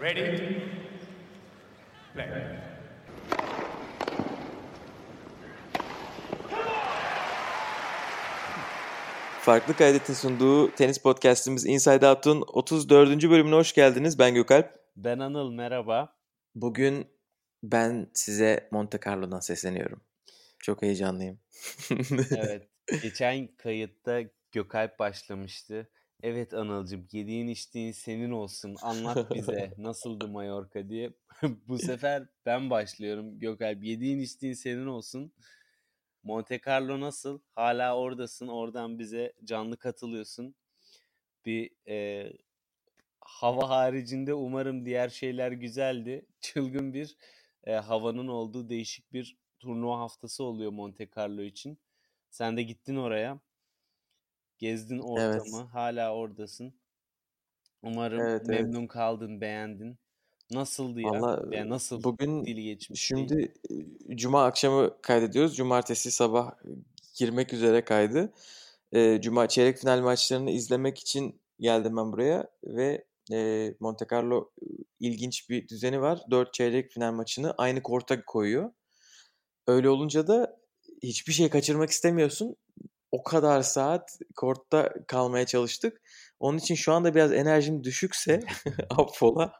Ready? Play. Farklı Kaydet'in sunduğu tenis podcastimiz Inside Out'un 34. bölümüne hoş geldiniz. Ben Gökalp. Ben Anıl merhaba. Bugün ben size Monte Carlo'dan sesleniyorum. Çok heyecanlıyım. Evet. Geçen kayıtta Gökalp başlamıştı. Evet Anılcım yediğin içtiğin senin olsun. Anlat bize nasıldı Mallorca diye. Bu sefer ben başlıyorum Gökalp. Yediğin içtiğin senin olsun. Monte Carlo nasıl? Hala oradasın. Oradan bize canlı katılıyorsun. Bir e, hava haricinde umarım diğer şeyler güzeldi. Çılgın bir e, havanın olduğu değişik bir turnuva haftası oluyor Monte Carlo için. Sen de gittin oraya. Gezdin ortamı. Evet. Hala oradasın. Umarım Evet, evet. memnun kaldın, beğendin. Nasıldı ya? Valla Ya nasıl bugün dili geçmiş şimdi e, Cuma akşamı kaydediyoruz. Cumartesi sabah girmek üzere kaydı. E, Cuma çeyrek final maçlarını izlemek için geldim ben buraya ve e, Monte Carlo ilginç bir düzeni var. Dört çeyrek final maçını aynı korta koyuyor. Öyle olunca da hiçbir şey kaçırmak istemiyorsun. O kadar saat kortta kalmaya çalıştık. Onun için şu anda biraz enerjim düşükse affola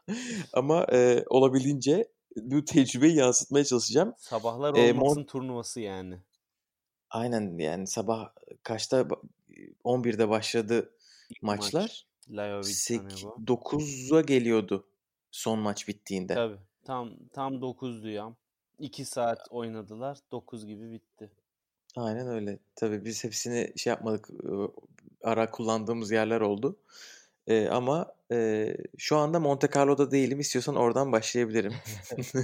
ama e, olabildiğince bu tecrübeyi yansıtmaya çalışacağım. Sabahlar olmasın Mon- turnuvası yani. Aynen yani sabah kaçta Ba- 11'de başladı İlk maç. maçlar. Sanego. 9'a geliyordu son maç bittiğinde. Tabii. Tam tam 9'du ya. 2 saat oynadılar. 9 gibi bitti. Aynen öyle. Tabii biz hepsini şey yapmadık. e, Ara kullandığımız yerler oldu. E, ama e, şu anda Monte Carlo'da değilim. İstiyorsan oradan başlayabilirim.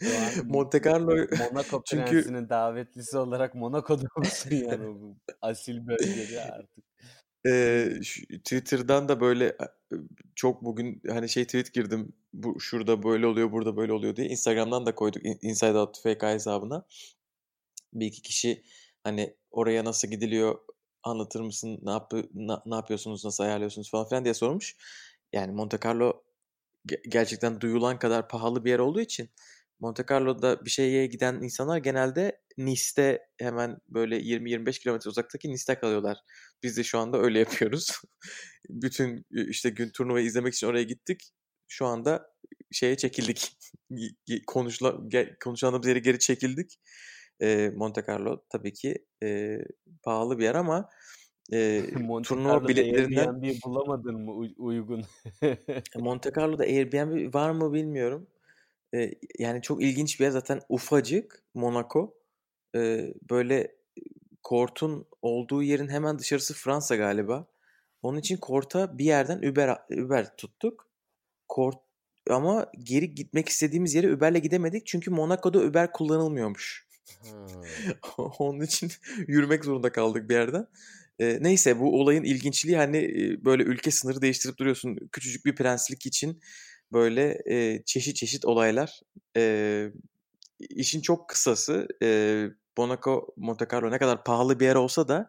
Monte Carlo Monaco çünkü prensinin davetlisi olarak Monaco'da mısın yani bu asil bölgede artık. e, şu- Twitter'dan da böyle çok bugün hani şey tweet girdim. Bu şurada böyle oluyor, burada böyle oluyor diye. Instagram'dan da koyduk In- Inside Out FK hesabına. Bir iki kişi hani oraya nasıl gidiliyor anlatır mısın? Ne, yap ne, ne yapıyorsunuz? Nasıl ayarlıyorsunuz falan filan diye sormuş. Yani Monte Carlo ge- gerçekten duyulan kadar pahalı bir yer olduğu için Monte Carlo'da bir şeye giden insanlar genelde Nice'te hemen böyle 20-25 kilometre uzaktaki Nice'te kalıyorlar. Biz de şu anda öyle yapıyoruz. Bütün işte gün turnuvayı izlemek için oraya gittik. Şu anda şeye çekildik. Y- y- Konuşla, ge- konuşacağımız yere geri çekildik. E, Monte Carlo tabii ki e, pahalı bir yer ama e, Monte turnuva biletlerinden Airbnb bulamadın mı uy- uygun? Monte Carlo'da Airbnb var mı bilmiyorum. E, yani çok ilginç bir yer zaten ufacık Monaco. E, böyle kortun olduğu yerin hemen dışarısı Fransa galiba. Onun için korta bir yerden Uber Uber tuttuk. Kort ama geri gitmek istediğimiz yere Uber'le gidemedik çünkü Monaco'da Uber kullanılmıyormuş. Onun için yürümek zorunda kaldık bir yerden. Ee, neyse bu olayın ilginçliği hani e, böyle ülke sınırı değiştirip duruyorsun. Küçücük bir prenslik için böyle e, çeşit çeşit olaylar. E, işin çok kısası e, Monaco, Monte Carlo ne kadar pahalı bir yer olsa da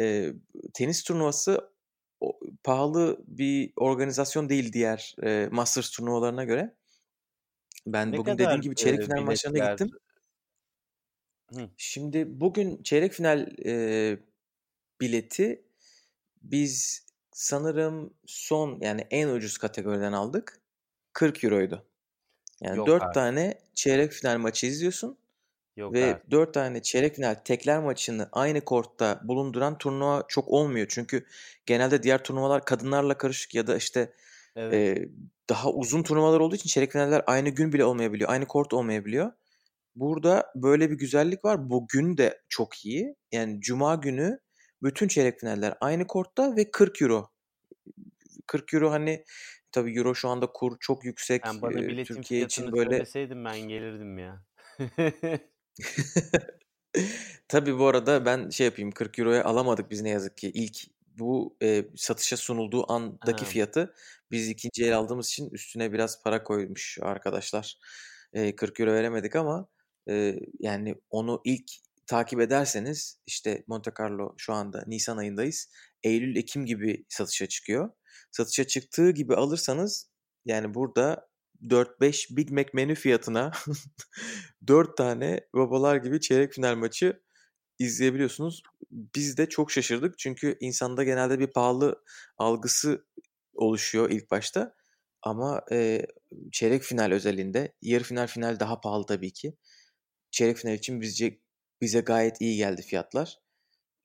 e, tenis turnuvası o- pahalı bir organizasyon değil diğer e, Masters turnuvalarına göre. Ben Ne bugün dediğim gibi çeyrek e, final maçlarına gittim. Hı. Şimdi bugün çeyrek final e, bileti biz sanırım son yani en ucuz kategoriden aldık. 40 euroydu. Yani Yok 4 artık. tane çeyrek final maçı izliyorsun Yok ve artık. 4 tane çeyrek final tekler maçını aynı kortta bulunduran turnuva çok olmuyor. Çünkü genelde diğer turnuvalar kadınlarla karışık ya da işte Evet. e, daha uzun turnuvalar olduğu için çeyrek finaller aynı gün bile olmayabiliyor. Aynı kort olmayabiliyor. Burada böyle bir güzellik var. Bugün de çok iyi. Yani cuma günü bütün çeyrek finaller aynı kortta ve 40 euro. 40 euro hani tabii euro şu anda kur çok yüksek. Sen bana biletin Türkiye için böyle söyleseydin ben gelirdim ya. tabii bu arada ben şey yapayım 40 euroya alamadık biz ne yazık ki. İlk bu e, satışa sunulduğu andaki Ha. fiyatı biz ikinci el aldığımız için üstüne biraz para koymuş arkadaşlar. E, 40 euro veremedik ama yani onu ilk takip ederseniz işte Monte Carlo şu anda Nisan ayındayız. Eylül-Ekim gibi satışa çıkıyor. Satışa çıktığı gibi alırsanız Yani burada 4-5 Big Mac menü fiyatına 4 tane babalar gibi çeyrek final maçı izleyebiliyorsunuz. Biz de çok şaşırdık çünkü insanda genelde bir pahalı algısı oluşuyor ilk başta. Ama e, çeyrek final özelinde, yarı final final daha pahalı tabii ki. Çeyrek final için bizce bize gayet iyi geldi fiyatlar.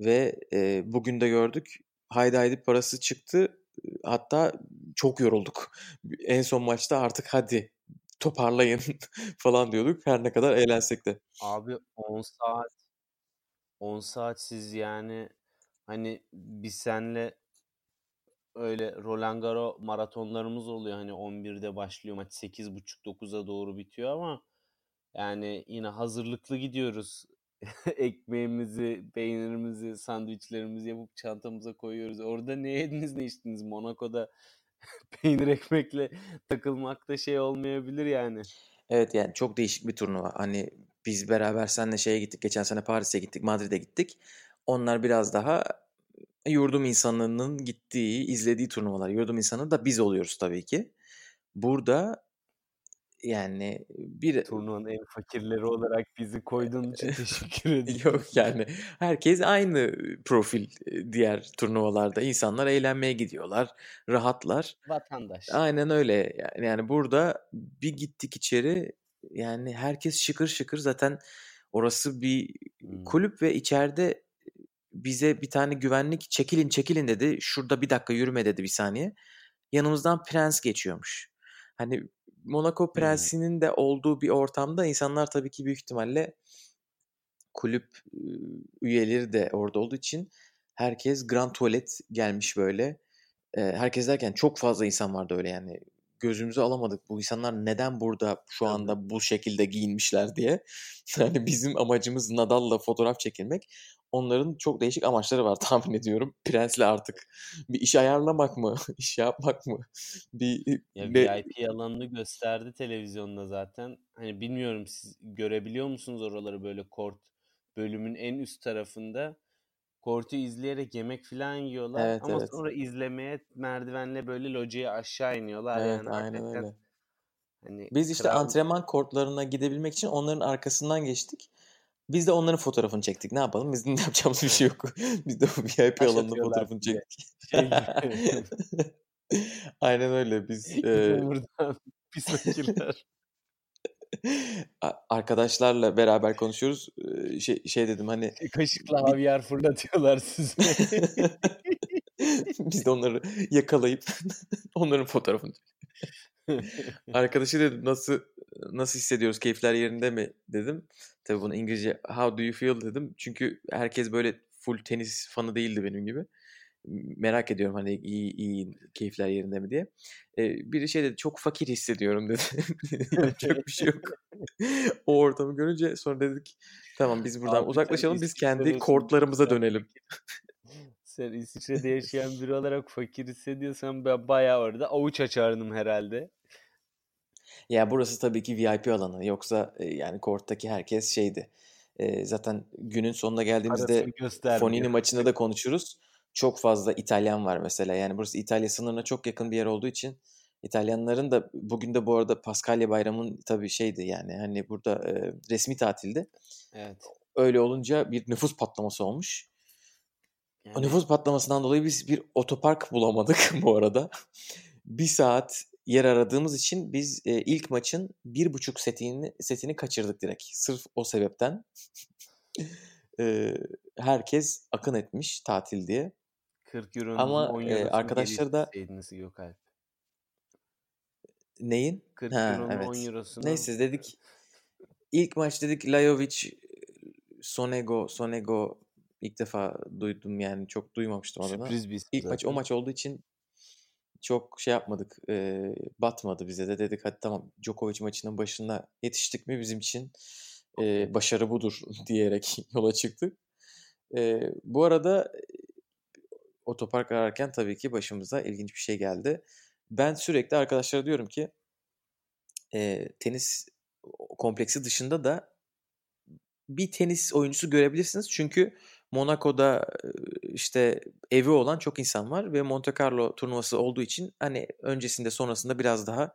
Ve e, bugün de gördük. Haydi haydi parası çıktı. Hatta çok yorulduk. En son maçta artık hadi toparlayın falan diyorduk. Her ne kadar eğlensek de. Abi 10 saat 10 saat siz yani hani biz senle öyle Roland Garros maratonlarımız oluyor. Hani 11'de başlıyor maç 8.30-9'a doğru bitiyor ama yani yine hazırlıklı gidiyoruz. Ekmeğimizi, peynirimizi, sandviçlerimizi yapıp çantamıza koyuyoruz. Orada ne yediniz ne içtiniz? Monaco'da peynir ekmekle takılmak da şey olmayabilir yani. Evet yani çok değişik bir turnuva. Hani biz beraber seninle şeye gittik. Geçen sene Paris'e gittik, Madrid'e gittik. Onlar biraz daha yurdum insanının gittiği, izlediği turnuvalar. Yurdum insanı da biz oluyoruz tabii ki. Burada yani bir turnuvanın en fakirleri olarak bizi koyduğun için teşekkür ederim. Yok yani herkes aynı profil diğer turnuvalarda. İnsanlar eğlenmeye gidiyorlar, rahatlar. Vatandaş. Aynen öyle. Yani, yani burada bir gittik içeri yani herkes şıkır şıkır zaten orası bir kulüp ve içeride bize bir tane güvenlik çekilin çekilin dedi. Şurada bir dakika yürüme dedi bir saniye. Yanımızdan prens geçiyormuş. Hani Monaco prensinin de olduğu bir ortamda insanlar tabii ki büyük ihtimalle kulüp üyeleri de orada olduğu için herkes grand tuvalet gelmiş böyle. Herkes derken çok fazla insan vardı öyle yani gözümüzü alamadık. Bu insanlar neden burada şu anda bu şekilde giyinmişler diye. Yani bizim amacımız Nadal'la fotoğraf çekilmek. Onların çok değişik amaçları var tahmin ediyorum. Prensle artık bir iş ayarlamak mı? iş yapmak mı? Bir ya be... VIP alanını gösterdi televizyonda zaten. Hani bilmiyorum siz görebiliyor musunuz oraları böyle kort bölümün en üst tarafında Kortu izleyerek yemek falan yiyorlar Evet, ama evet. sonra izlemeye merdivenle böyle locaya aşağı iniyorlar Evet, yani aynen hakikaten öyle. hani Biz işte kral antrenman kortlarına gidebilmek için onların arkasından geçtik. Biz de onların fotoğrafını çektik. Ne yapalım? Bizim de yapacağımız bir şey yok. Biz de VIP alanının fotoğrafını size çektik. şey Aynen öyle. Biz e, yağmurdan pis fakirler. arkadaşlarla beraber konuşuyoruz. Şey, şey dedim hani Kaşıkla havyar fırlatıyorlar size. biz de onları yakalayıp onların fotoğrafını Arkadaşı dedim nasıl nasıl hissediyoruz? Keyifler yerinde mi dedim. Tabii bunu İngilizce how do you feel dedim. Çünkü herkes böyle full tenis fanı değildi benim gibi. Merak ediyorum hani iyi iyi keyifler yerinde mi diye. Ee, biri şey dedi çok fakir hissediyorum dedi. Yapacak bir şey yok. o ortamı görünce sonra dedik tamam biz buradan Abi uzaklaşalım biz kendi kortlarımıza dönelim. sen İsviçre'de yaşayan biri olarak fakir hissediyorsan ben bayağı orada avuç açardım herhalde. Ya burası tabii ki VIP alanı. Yoksa e, yani korttaki herkes şeydi. E, zaten günün sonuna geldiğimizde. Fonini maçında da konuşuruz. Çok fazla İtalyan var mesela. Yani burası İtalya sınırına çok yakın bir yer olduğu için İtalyanların da bugün de bu arada Paskalya Bayramı'nın tabii şeydi yani hani burada e, resmi tatildi. Evet. Öyle olunca bir nüfus patlaması olmuş. O Yani nüfus patlamasından dolayı biz bir otopark bulamadık bu arada. Bir saat yer aradığımız için biz e, ilk maçın bir buçuk setini setini kaçırdık direkt. Sırf o sebepten. E, herkes akın etmiş tatil diye. 40 euronuzun Ama 10 e, arkadaşlar da isteseydiniz Gökalp. neyin? 40 Ha euronun 10 evet. eurosunu Neyse dedik. İlk maç dedik Lajovic, Sonego, Sonego ilk defa duydum yani çok duymamıştım adını. sürpriz bir İlk maç o zaten. maç olduğu için çok şey yapmadık. e, batmadı bize de dedik hadi tamam Djokovic maçının başına yetiştik mi bizim için e, başarı budur diyerek yola çıktık. E, bu arada otopark ararken tabii ki başımıza ilginç bir şey geldi. Ben sürekli arkadaşlara diyorum ki e, tenis kompleksi dışında da bir tenis oyuncusu görebilirsiniz. Çünkü Monaco'da işte evi olan çok insan var ve Monte Carlo turnuvası olduğu için hani öncesinde sonrasında biraz daha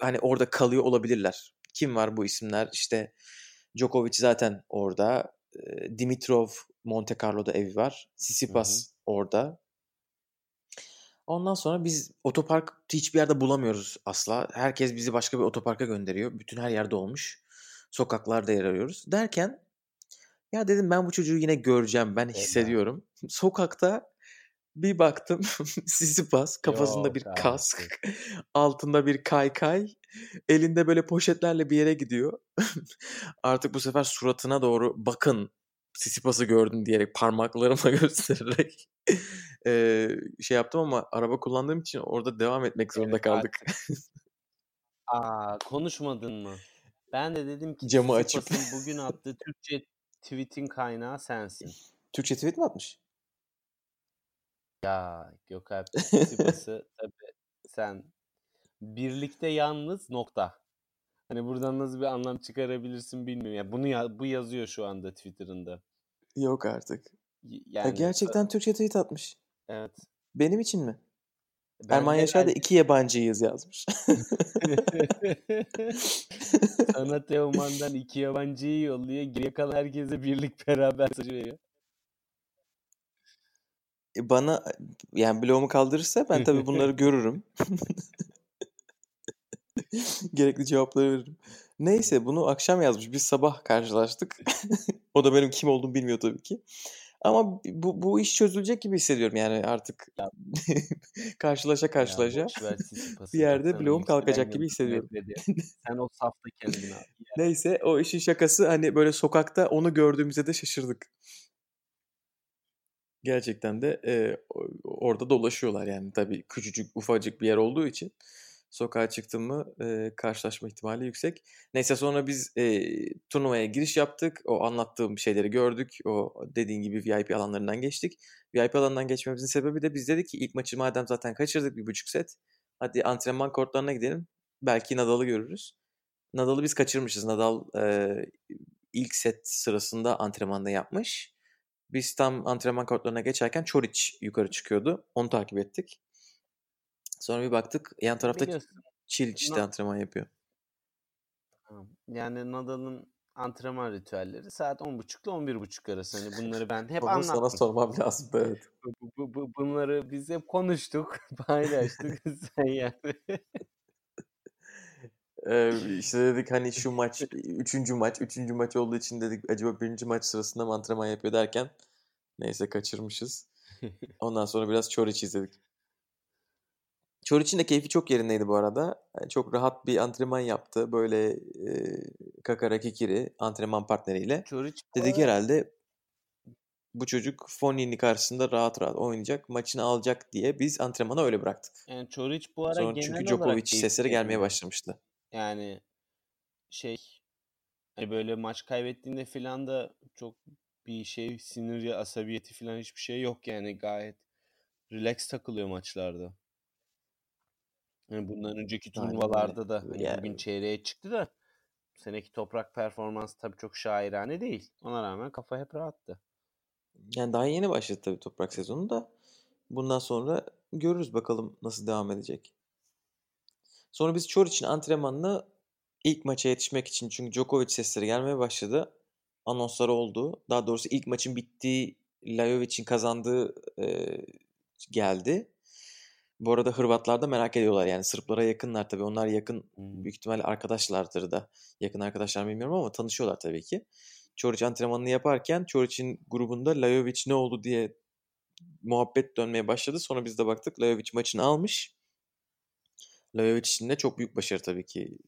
hani orada kalıyor olabilirler. Kim var bu isimler? İşte Djokovic zaten orada. Dimitrov Monte Carlo'da evi var. Tsitsipas orada. Ondan sonra biz otopark hiçbir yerde bulamıyoruz asla. Herkes bizi başka bir otoparka gönderiyor. Bütün her yerde olmuş. Sokaklarda yer arıyoruz. Derken ya dedim ben bu çocuğu yine göreceğim. Ben hissediyorum. Sokakta bir baktım Sisyphus kafasında Yok bir kask, altında bir kaykay, elinde böyle poşetlerle bir yere gidiyor. Artık bu sefer suratına doğru bakın Sisyphus'ı gördüm diyerek parmaklarımla göstererek eee, şey yaptım ama araba kullandığım için orada devam etmek zorunda Evet, kaldık. Aa konuşmadın mı? Ben de dedim ki Camı açıp. Bugün attığı Türkçe tweet'in kaynağı sensin. Türkçe tweet mi atmış? Ya Gökalp Sissipas'ı tabii sen birlikte yalnız nokta. Hani buradan nasıl bir anlam çıkarabilirsin bilmiyorum. Ya bunu ya, bu yazıyor şu anda Twitter'ında. Yok artık. Y- Ya Yani gerçekten Türkçe tweet atmış. evet. Benim için mi? Ben Erman Yaşar da iki yabancıyız yazmış. Sana Teoman'dan iki yabancıyı yolluyor. Geriye kalan herkese birlik beraber mesajı veriyor. E, Bana yani bloğumu kaldırırsa ben tabii bunları görürüm. Gerekli cevapları veririm. Neyse bunu akşam yazmış. Biz sabah karşılaştık. o da benim kim olduğumu bilmiyor tabii ki. Ama bu, bu iş çözülecek gibi hissediyorum yani artık Ya- karşılaşa Ya karşılaşa Sissipas'ı. bir yerde bloğum kalkacak gibi hissediyorum. Sen o safta kendini al. Neyse o işin şakası hani böyle sokakta onu gördüğümüzde de şaşırdık. Gerçekten de e, orada dolaşıyorlar yani tabii küçücük ufacık bir yer olduğu için sokağa çıktım mı e, karşılaşma ihtimali yüksek. Neyse sonra biz e, turnuvaya giriş yaptık. O anlattığım şeyleri gördük. O dediğin gibi VIP alanlarından geçtik. VIP alanından geçmemizin sebebi de biz dedik ki ilk maçı madem zaten kaçırdık bir buçuk set. Hadi antrenman kortlarına gidelim. Belki Nadal'ı görürüz. Nadal'ı biz kaçırmışız. Nadal e, ilk set sırasında antrenmanda yapmış. Biz tam antrenman kortlarına geçerken Çoric yukarı çıkıyordu. Onu takip ettik. Sonra bir baktık yan tarafta Biliyorsun. Çiliç de Na- antrenman yapıyor. Yani Nadal'ın antrenman ritüelleri saat 10.30 ile 11.30 arası. Hani bunları ben hep Bunu sana anlattım. sormam lazım. Evet. Bu, bu- bu- bunları biz hep konuştuk, paylaştık. Sen yani. Ee, işte dedik hani şu maç, üçüncü maç, üçüncü maç olduğu için dedik acaba birinci maç sırasında mı antrenman yapıyor derken neyse kaçırmışız. Ondan sonra biraz Çoric izledik. Çoric'in de keyfi çok yerindeydi bu arada. Yani çok rahat bir antrenman yaptı. Böyle e, kakara kikiri antrenman partneriyle. Çoric bu Dedik ara- herhalde bu çocuk Fognini karşısında rahat rahat oynayacak, maçını alacak diye biz antrenmanı öyle bıraktık. yani Çoric bu ara Sonra genel çünkü Djokovic sesleri gelmeye başlamıştı. Yani şey hani böyle maç kaybettiğinde filan da çok bir şey sinir ya asabiyeti filan hiçbir şey yok yani gayet relax takılıyor maçlarda. Yani bundan önceki turnuvalarda da hani Yani- bugün çeyreğe çıktı da bu seneki toprak performansı tabii çok şairane değil. Ona rağmen kafa hep rahattı. Yani daha yeni başladı tabii toprak sezonu da. Bundan sonra görürüz bakalım nasıl devam edecek. Sonra biz Çoric'in antrenmanını ilk maça yetişmek için çünkü Djokovic sesleri gelmeye başladı. Anonslar oldu. Daha doğrusu ilk maçın bittiği Lajovic'in kazandığı e, geldi. Bu arada Hırvatlar da merak ediyorlar. Yani Sırplara yakınlar tabii. Onlar yakın büyük ihtimalle arkadaşlardır da. Yakın arkadaşlar bilmiyorum ama tanışıyorlar tabii ki. Çoric antrenmanını yaparken Çoric'in grubunda Lajovic ne oldu diye muhabbet dönmeye başladı. Sonra biz de baktık Lajovic maçını almış. Lajovic için de çok büyük başarı tabii ki.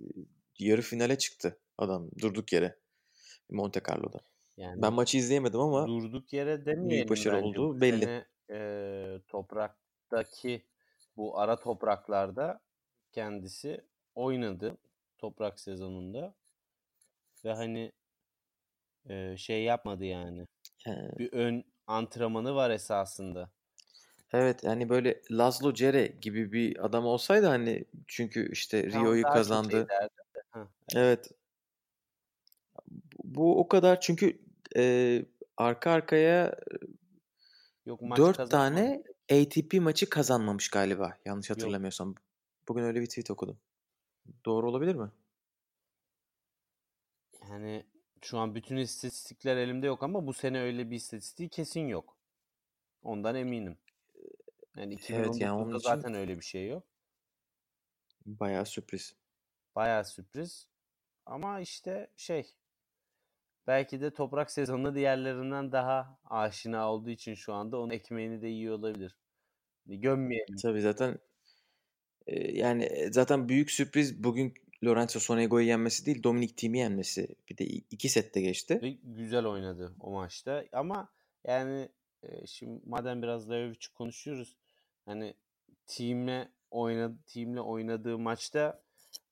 Yarı finale çıktı adam durduk yere Monte Carlo'da. Yani Ben maçı izleyemedim ama durduk yere demeyelim büyük başarı Bu belli. sene eee, topraktaki bu ara topraklarda kendisi oynadı toprak sezonunda ve hani eee, şey yapmadı yani. He, Bir ön antrenmanı var esasında. Evet yani böyle Laszlo Cere gibi bir adam olsaydı hani çünkü işte Rio'yu şey kazandı. de. Heh, Evet. Bu o kadar çünkü e, arka arkaya Yok maç 4 kazanmadı. tane ATP maçı kazanmamış galiba. Yanlış Yok. hatırlamıyorsam. Bugün öyle bir tweet okudum. Doğru olabilir mi? Yani şu an bütün istatistikler elimde yok ama bu sene öyle bir istatistiği kesin yok. Ondan eminim. Yani Evet, yani onun 2019'da için- zaten öyle bir şey yok. Bayağı sürpriz. Bayağı sürpriz. Ama işte şey belki de toprak sezonu diğerlerinden daha aşina olduğu için şu anda onun ekmeğini de yiyor olabilir. Gömmeyelim. Tabii zaten e, yani e, zaten büyük sürpriz bugün Lorenzo Sonego'yu yenmesi değil Dominic Thiem'i yenmesi. Bir de iki sette geçti. Ve güzel oynadı o maçta. Ama yani e, şimdi madem biraz Levovic'i konuşuyoruz. Hani teamle oynadı, teamle oynadığı maçta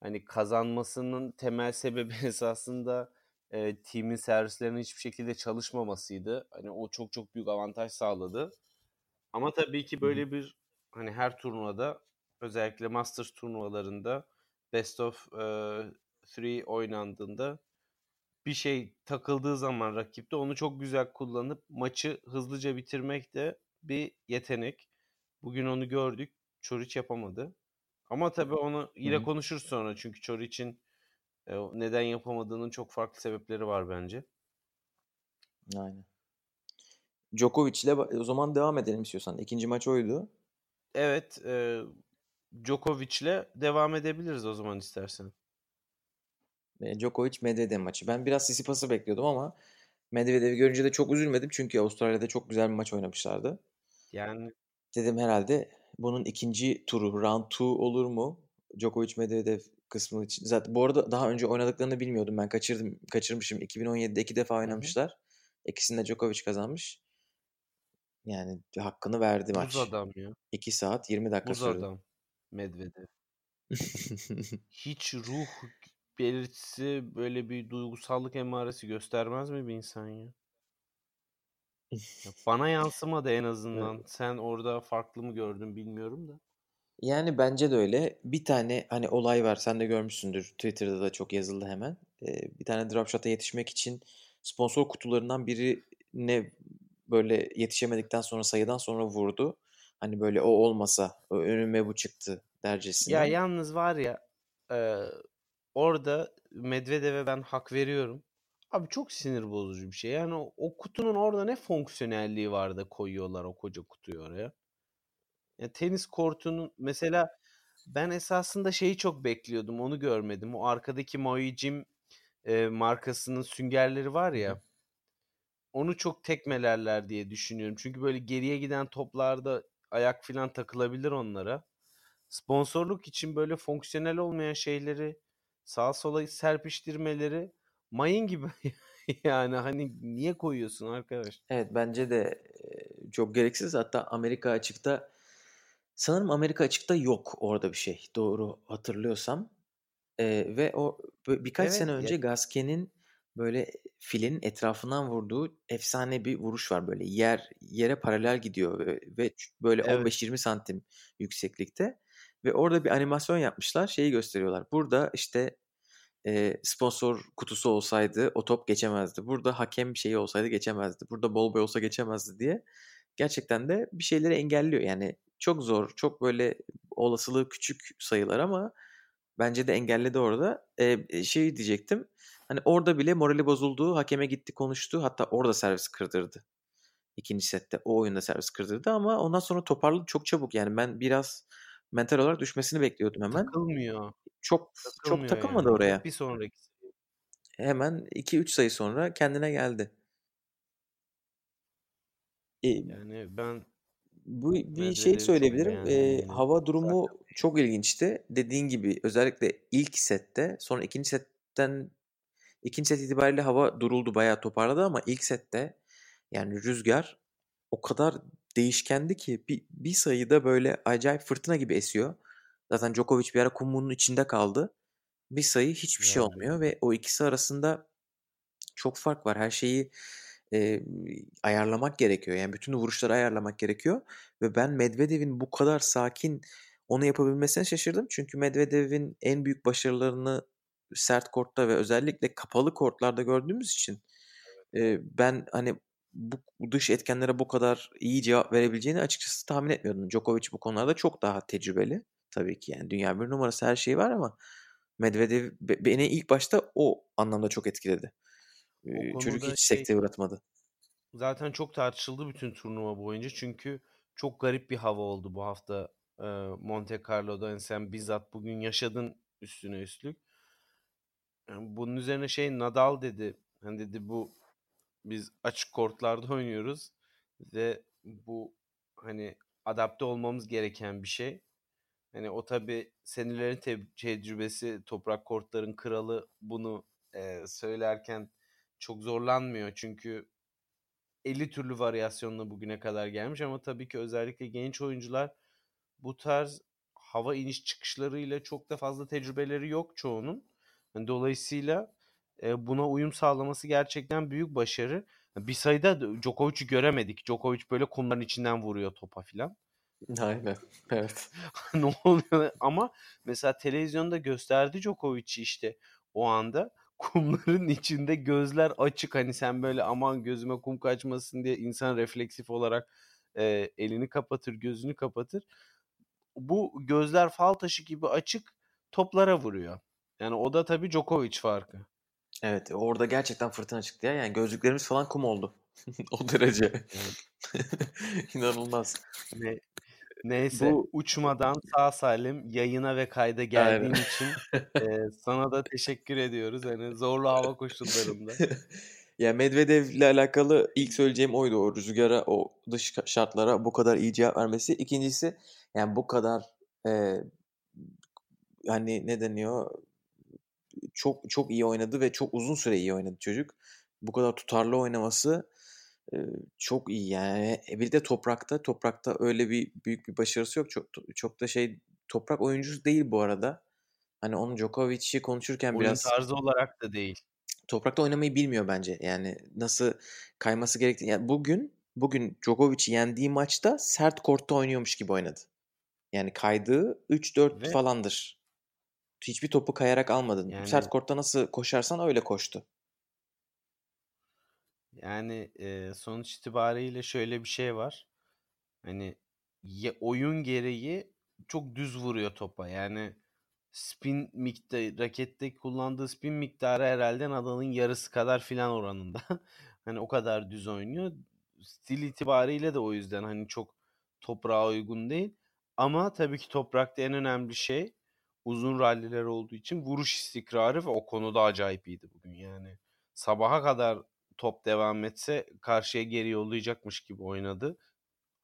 hani kazanmasının temel sebebi esasında e, team'in servislerinin hiçbir şekilde çalışmamasıydı. Hani o çok çok büyük avantaj sağladı. Ama tabii ki böyle bir hani her turnuvada özellikle Masters turnuvalarında Best of e, three oynandığında bir şey takıldığı zaman rakipte onu çok güzel kullanıp maçı hızlıca bitirmek de bir yetenek. Bugün onu gördük. Çoric yapamadı. Ama tabii onu yine Hı hı. konuşuruz sonra çünkü Çoric'in e, neden yapamadığının çok farklı sebepleri var bence. Aynen. Djokovic'le ba- o zaman devam edelim istiyorsan. İkinci maç oydu. Evet, e, Djokovic'le devam edebiliriz o zaman istersen. E, Djokovic Medvedev maçı. Ben biraz Tsitsipas'ı bekliyordum ama Medvedev'i görünce de çok üzülmedim çünkü Avustralya'da çok güzel bir maç oynamışlardı. Yani Dedim herhalde bunun ikinci turu round 2 olur mu? Djokovic Medvedev kısmı için. Zaten bu arada daha önce oynadıklarını bilmiyordum. Ben kaçırdım, kaçırmışım. 2017'de iki defa oynamışlar. İkisinde Djokovic kazanmış. Yani hakkını verdi buz maç. adam ya. 2 saat 20 dakika Buz sürdü. adam. Medvedev. Hiç ruh belirtisi böyle bir duygusallık emaresi göstermez mi bir insan ya? Ya Bana yansımadı en azından. Sen orada farklı mı gördün bilmiyorum da. Yani bence de öyle. Bir tane hani olay var. Sen de görmüşsündür. Twitter'da da çok yazıldı hemen. Ee, bir tane drop shot'a yetişmek için sponsor kutularından birine böyle yetişemedikten sonra sayıdan sonra vurdu. Hani böyle o olmasa o önüme bu çıktı dercesine. Ya yalnız var ya e, orada Medvedev'e ben hak veriyorum. Abi çok sinir bozucu bir şey. Yani o, o kutunun orada ne fonksiyonelliği var da koyuyorlar o koca kutuyu oraya. Ya tenis kortunun mesela ben esasında şeyi çok bekliyordum. Onu görmedim. O arkadaki Maui Jim e, markasının süngerleri var ya. Onu çok tekmelerler diye düşünüyorum. Çünkü böyle geriye giden toplarda ayak filan takılabilir onlara. Sponsorluk için böyle fonksiyonel olmayan şeyleri sağa sola serpiştirmeleri mayın gibi. yani hani niye koyuyorsun arkadaş? Evet bence de çok gereksiz. Hatta Amerika açıkta sanırım Amerika açıkta yok orada bir şey. Doğru hatırlıyorsam. E, ve o birkaç Evet, sene ya- önce Gasquet'in böyle filin etrafından vurduğu efsane bir vuruş var böyle yer yere paralel gidiyor ve, ve böyle Evet. 15-20 santim yükseklikte ve orada bir animasyon yapmışlar şeyi gösteriyorlar. Burada işte e, sponsor kutusu olsaydı o top geçemezdi. Burada hakem şeyi olsaydı geçemezdi. Burada bol boy olsa geçemezdi diye. Gerçekten de bir şeyleri engelliyor. Yani çok zor, çok böyle olasılığı küçük sayılar ama bence de engelledi orada. E, şey diyecektim. Hani orada bile morali bozuldu. Hakeme gitti konuştu. Hatta orada servis kırdırdı. İkinci sette o oyunda servis kırdırdı ama ondan sonra toparladı çok çabuk. Yani ben biraz mental olarak düşmesini bekliyordum hemen. Takılmıyor. Çok çok Takılmıyor takılmadı yani. oraya. Bir sonraki. Hemen 2-3 sayı sonra kendine geldi. E, Yani ben bu bir Medvedev'i şey söyleyebilirim. beğendim E, yani. hava durumu çok ilginçti. Dediğin gibi özellikle ilk sette sonra ikinci setten ikinci set itibariyle hava duruldu bayağı toparladı ama ilk sette yani rüzgar o kadar değişkendi ki bir, bir sayıda böyle acayip fırtına gibi esiyor. Zaten Djokovic bir ara kumunun içinde kaldı. Bir sayı hiçbir şey Ya. olmuyor ve o ikisi arasında çok fark var. Her şeyi e, ayarlamak gerekiyor. Yani bütün vuruşları ayarlamak gerekiyor. Ve ben Medvedev'in bu kadar sakin onu yapabilmesine şaşırdım. Çünkü Medvedev'in en büyük başarılarını sert kortta ve özellikle kapalı kortlarda gördüğümüz için e, ben hani bu dış etkenlere bu kadar iyi cevap verebileceğini açıkçası tahmin etmiyordum. Djokovic bu konularda çok daha tecrübeli. Tabii ki yani dünya bir numarası her şey var ama Medvedev beni ilk başta o anlamda çok etkiledi. O Çocuk hiç şey, sekteye uğratmadı. Zaten çok tartışıldı bütün turnuva boyunca çünkü çok garip bir hava oldu bu hafta Monte Carlo'da. Sen bizzat bugün yaşadın üstüne üstlük. Yani bunun üzerine şey Nadal dedi. Hani dedi bu biz açık kortlarda oynuyoruz ve bu hani adapte olmamız gereken bir şey. Hani o tabi senelerin te- tecrübesi toprak kortların kralı bunu e, söylerken çok zorlanmıyor. Çünkü 50 türlü varyasyonla bugüne kadar gelmiş ama tabii ki özellikle genç oyuncular bu tarz hava iniş çıkışlarıyla çok da fazla tecrübeleri yok çoğunun. Yani dolayısıyla e, buna uyum sağlaması gerçekten büyük başarı. Bir sayıda Djokovic'i göremedik. Djokovic böyle kumların içinden vuruyor topa filan. Aynen. Evet. ne oluyor? Ama mesela televizyonda gösterdi Djokovic'i işte o anda kumların içinde gözler açık hani sen böyle aman gözüme kum kaçmasın diye insan refleksif olarak e, elini kapatır gözünü kapatır. Bu gözler fal taşı gibi açık toplara vuruyor. Yani o da tabii Djokovic farkı. Evet orada gerçekten fırtına çıktı ya. Yani gözlüklerimiz falan kum oldu. o derece. İnanılmaz. Ne, neyse Bu... uçmadan sağ salim yayına ve kayda geldiğin Aynen. için e, sana da teşekkür ediyoruz. Yani zorlu hava koşullarında. ya Medvedev ile alakalı ilk söyleyeceğim oydu o rüzgara, o dış şartlara bu kadar iyi cevap vermesi. İkincisi yani bu kadar e, hani ne deniyor çok çok iyi oynadı ve çok uzun süre iyi oynadı çocuk. Bu kadar tutarlı oynaması çok iyi yani. E, bir de toprakta toprakta öyle bir büyük bir başarısı yok. Çok çok da şey toprak oyuncusu değil bu arada. Hani onun Djokovic'i konuşurken Oyun biraz tarzı olarak da değil. Toprakta oynamayı bilmiyor bence. Yani nasıl kayması gerektiğini. Yani bugün bugün Djokovic'i yendiği maçta sert kortta oynuyormuş gibi oynadı. Yani kaydığı 3-4 Ve falandır. Hiçbir topu kayarak almadın. Yani, Sert kortta nasıl koşarsan öyle koştu. Yani e, sonuç itibariyle şöyle bir şey var. Hani ya, oyun gereği çok düz vuruyor topa. Yani spin miktarı, rakette kullandığı spin miktarı herhalde Nadal'ın yarısı kadar filan oranında. hani o kadar düz oynuyor. Stil itibariyle de o yüzden hani çok toprağa uygun değil. Ama tabii ki toprakta en önemli şey uzun ralliler olduğu için vuruş istikrarı ve o konuda acayip iyiydi bugün yani. Sabaha kadar top devam etse karşıya geri yollayacakmış gibi oynadı.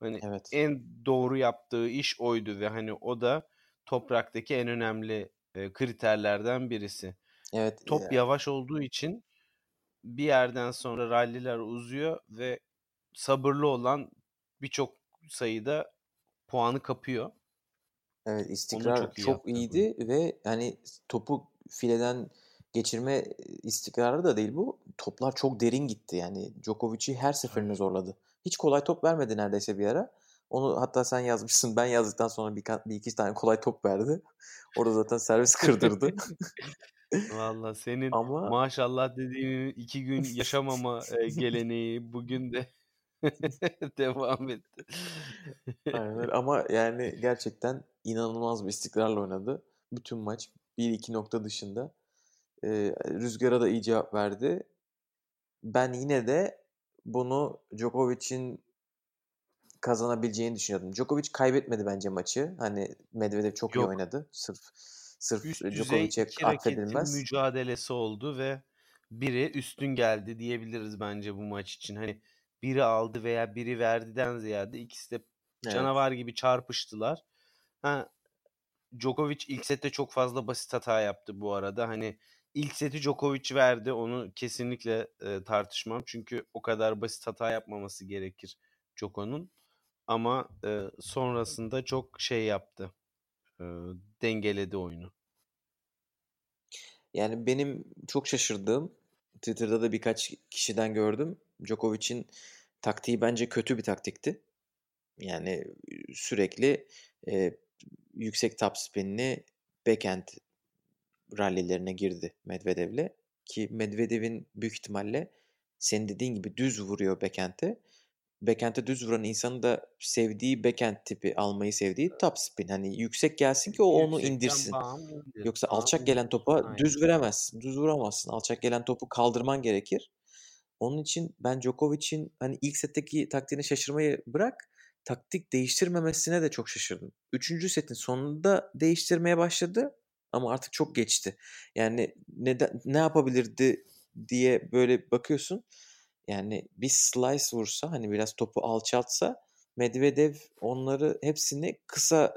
Hani evet. en doğru yaptığı iş oydu ve hani o da topraktaki en önemli e, kriterlerden birisi. Evet. Top yani. yavaş olduğu için bir yerden sonra ralliler uzuyor ve sabırlı olan birçok sayıda puanı kapıyor. Evet istikrar çok, iyi çok iyiydi bu. ve yani topu fileden geçirme istikrarı da değil bu. Toplar çok derin gitti yani. Djokovic'i her seferinde zorladı. Hiç kolay top vermedi neredeyse bir ara. Onu hatta sen yazmışsın. Ben yazdıktan sonra bir, bir iki tane kolay top verdi. Orada zaten servis kırdırdı. Valla senin Ama... maşallah dediğin iki gün yaşamama geleneği bugün de devam etti. Aynen Ama yani gerçekten inanılmaz bir istikrarla oynadı. Bütün maç 1-2 nokta dışında. Ee, Rüzgar'a da iyi cevap verdi. Ben yine de bunu Djokovic'in kazanabileceğini düşünüyordum. Djokovic kaybetmedi bence maçı. Hani Medvedev çok Yok. iyi oynadı. Sırf sırf Djokovic'e affedilmez. mücadelesi oldu ve biri üstün geldi diyebiliriz bence bu maç için. Hani biri aldı veya biri verdiden ziyade ikisi de evet. canavar gibi çarpıştılar. Ha, Djokovic ilk sette çok fazla basit hata yaptı bu arada. Hani ilk seti Djokovic verdi. Onu kesinlikle e, tartışmam. Çünkü o kadar basit hata yapmaması gerekir Djoko'nun. Ama e, sonrasında çok şey yaptı. E, dengeledi oyunu. Yani benim çok şaşırdığım Twitter'da da birkaç kişiden gördüm. Djokovic'in taktiği bence kötü bir taktikti. Yani sürekli e, yüksek top spinli backhand rallilerine girdi Medvedev'le ki Medvedev'in büyük ihtimalle senin dediğin gibi düz vuruyor backhand'e. Backhand'e düz vuran insanın da sevdiği backhand tipi almayı sevdiği topspin. Hani yüksek gelsin ki o onu Yüksekten indirsin. indir. Yoksa alçak gelen topa Aynen. düz veremezsin. Düz vuramazsın. Alçak gelen topu kaldırman gerekir. Onun için ben Djokovic'in hani ilk setteki taktiğine şaşırmayı bırak taktik değiştirmemesine de çok şaşırdım. Üçüncü setin sonunda değiştirmeye başladı ama artık çok geçti. Yani neden ne yapabilirdi diye böyle bakıyorsun. Yani bir slice vursa hani biraz topu alçaltsa Medvedev onları hepsini kısa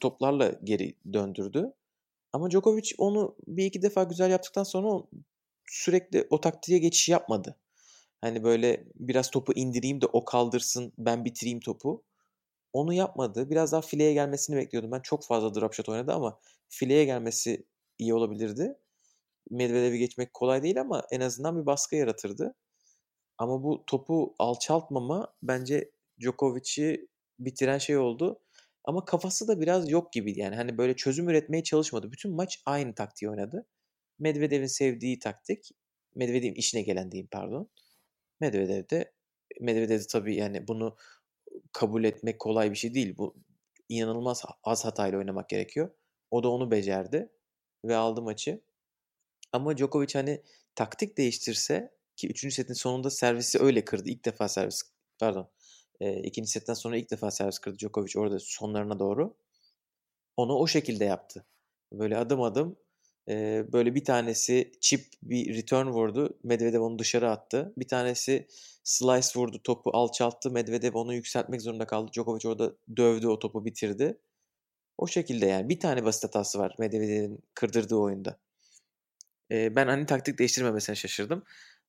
toplarla geri döndürdü. Ama Djokovic onu bir iki defa güzel yaptıktan sonra sürekli o taktiğe geçiş yapmadı. Hani böyle biraz topu indireyim de o kaldırsın ben bitireyim topu. Onu yapmadı. Biraz daha fileye gelmesini bekliyordum. Ben çok fazla drop shot oynadı ama fileye gelmesi iyi olabilirdi. Medvedev'i geçmek kolay değil ama en azından bir baskı yaratırdı. Ama bu topu alçaltmama bence Djokovic'i bitiren şey oldu. Ama kafası da biraz yok gibiydi. Yani hani böyle çözüm üretmeye çalışmadı. Bütün maç aynı taktiği oynadı. Medvedev'in sevdiği taktik. Medvedev'in işine gelen diyeyim pardon. Medvedev de Medvedev de tabii yani bunu kabul etmek kolay bir şey değil. Bu inanılmaz az hatayla oynamak gerekiyor. O da onu becerdi ve aldı maçı. Ama Djokovic hani taktik değiştirse ki 3. setin sonunda servisi öyle kırdı. İlk defa servis pardon. E, ikinci setten sonra ilk defa servis kırdı Djokovic orada sonlarına doğru. Onu o şekilde yaptı. Böyle adım adım e, böyle bir tanesi chip bir return vurdu. Medvedev onu dışarı attı. Bir tanesi slice vurdu topu alçalttı. Medvedev onu yükseltmek zorunda kaldı. Djokovic orada dövdü o topu bitirdi. O şekilde yani bir tane basit hatası var Medvedev'in kırdırdığı oyunda. E, ben hani taktik değiştirmemesine şaşırdım.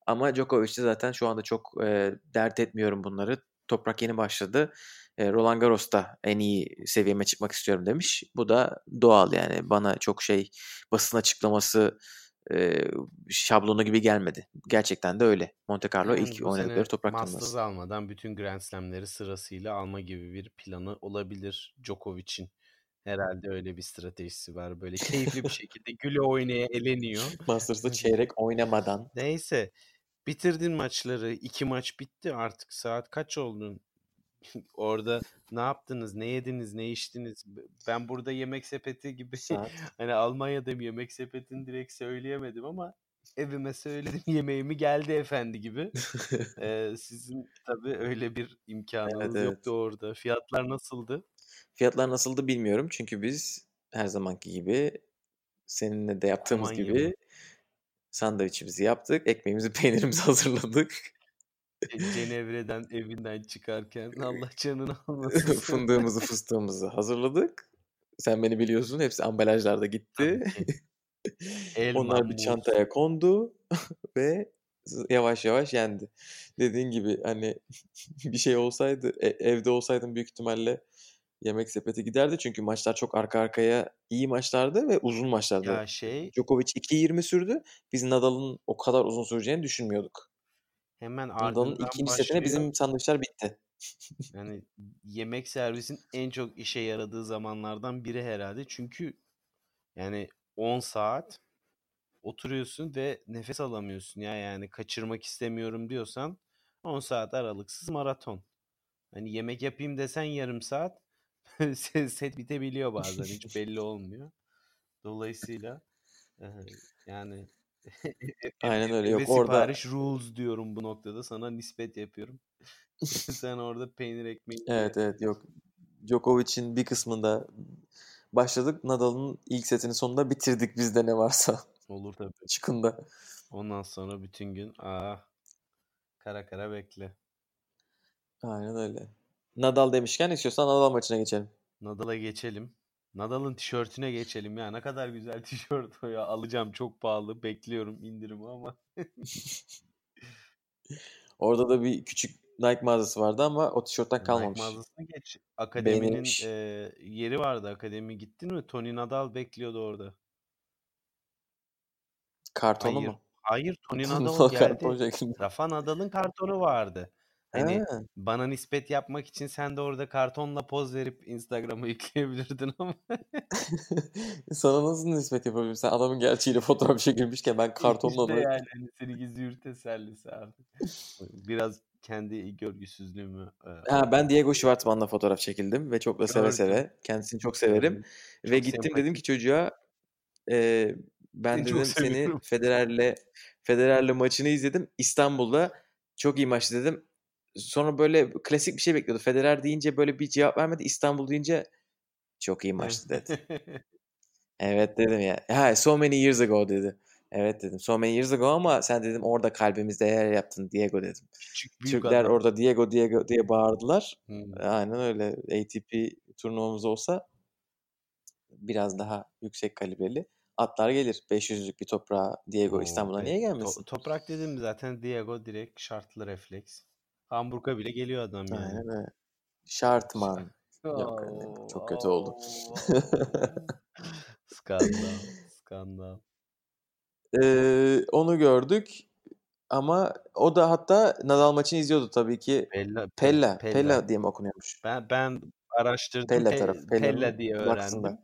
Ama Djokovic de zaten şu anda çok e, dert etmiyorum bunları. Toprak yeni başladı. E, Roland Garros'ta en iyi seviyeme çıkmak istiyorum demiş. Bu da doğal yani. Bana çok şey basın açıklaması e, şablonu gibi gelmedi. Gerçekten de öyle. Monte Carlo Yani ilk oynadıkları toprak Masters turnuvası. almadan bütün Grand Slam'leri sırasıyla alma gibi bir planı olabilir Djokovic'in. Herhalde öyle bir stratejisi var. Böyle keyifli bir şekilde güle oynaya eleniyor. Masters'ta çeyrek oynamadan. Neyse bitirdin maçları. İki maç bitti artık. Saat kaç oldu? Orada ne yaptınız? Ne yediniz? Ne içtiniz? Ben burada yemek sepeti gibi Saat. hani Almanya'dayım yemek sepetini direkt söyleyemedim ama evime söyledim yemeğimi geldi efendi gibi. Ee, sizin tabii öyle bir imkanınız Evet, evet. yoktu orada. Fiyatlar nasıldı? Fiyatlar nasıldı bilmiyorum. Çünkü biz her zamanki gibi seninle de yaptığımız Almanya gibi mı? sandviçimizi yaptık. Ekmeğimizi, peynirimizi hazırladık. Ce- Cenevre'den evinden çıkarken Allah canını almasın. Fındığımızı, fıstığımızı hazırladık. Sen beni biliyorsun. Hepsi ambalajlarda gitti. Elma, Onlar bir çantaya kondu ve yavaş yavaş yendi. Dediğin gibi hani bir şey olsaydı, e- evde olsaydım büyük ihtimalle yemek sepeti giderdi. Çünkü maçlar çok arka arkaya iyi maçlardı ve uzun maçlardı. Ya şey Djokovic 2.20 sürdü. Biz Nadal'ın o kadar uzun süreceğini düşünmüyorduk. Hemen ardından ikinci setine bizim sandviçler bitti. Yani yemek servisin en çok işe yaradığı zamanlardan biri herhalde. Çünkü yani 10 saat oturuyorsun ve nefes alamıyorsun ya yani kaçırmak istemiyorum diyorsan 10 saat aralıksız maraton. Hani yemek yapayım desen yarım saat set bitebiliyor bazen hiç belli olmuyor. Dolayısıyla yani Aynen öyle. Yok orada sipariş rules diyorum bu noktada sana nispet yapıyorum. Sen orada peynir ekmeği evet evet yok. Djokovic'in bir kısmında başladık. Nadal'ın ilk setinin sonunda bitirdik bizde ne varsa. olur tabii. Çıkında. Ondan sonra bütün gün aa kara kara bekle. Aynen öyle. Nadal demişken istiyorsan Nadal maçına geçelim. Nadal'a geçelim. Nadal'ın tişörtüne geçelim ya. Ne kadar güzel tişört o ya. Alacağım çok pahalı. Bekliyorum indirimi ama. Orada da bir küçük Nike mağazası vardı ama o tişörtten Nike kalmamış. mağazasına geç. Akademinin Beğenilmiş. e, yeri vardı. Akademi gittin mi? Tony Nadal bekliyordu orada. Kartonu Hayır. mu? Hayır Tony Nadal geldi. Rafa Nadal'ın kartonu vardı. Hani Ha. bana nispet yapmak için sen de orada kartonla poz verip Instagram'a yükleyebilirdin ama Sana nasıl nispet yapabilirim? Sen adamın gerçeğiyle fotoğraf çekilmişken ben kartonla işte olarak yani hani seni gizli yurt tesellisi artık. Biraz kendi görgüsüzlüğümü e, Ha, ben Diego Schwartzman'la fotoğraf çekildim ve çok da seve gördüm. seve. Kendisini çok severim. Gördüm. Ve Çok gittim dedim sempatik. ki çocuğa e, ben Seni çok dedim seni. Federer'le Federer'le maçını izledim İstanbul'da. Çok iyi maçtı dedim. Sonra böyle klasik bir şey bekliyordu. Federer deyince böyle bir cevap vermedi. İstanbul deyince çok iyi maçtı dedi. Evet dedim ya. Ha, so many years ago dedi. Evet dedim. So many years ago ama sen dedim orada kalbimizde yer yaptın Diego dedim. Küçük Türkler adam. orada Diego Diego diye bağırdılar. Hmm. Aynen öyle. ATP turnuvamız olsa biraz daha yüksek kalibreli atlar gelir. 500'lük bir toprağa Diego Oo, İstanbul'a niye to- gelmesin? toprak dedim zaten Diego direkt şartlı refleks. Hamburg'a bile geliyor adam yani. Aynen öyle. Şart. Şartman. Yok Çok kötü oldu. Skandal. Skandal. Ee, onu gördük ama o da hatta Nadal maçını izliyordu tabii ki. Pella, Pe- Pella, Pella. Pella diye mi okunuyormuş? Ben ben araştırdım. Pella Pe- tarafı. Pella Pella'nın diye öğrendim.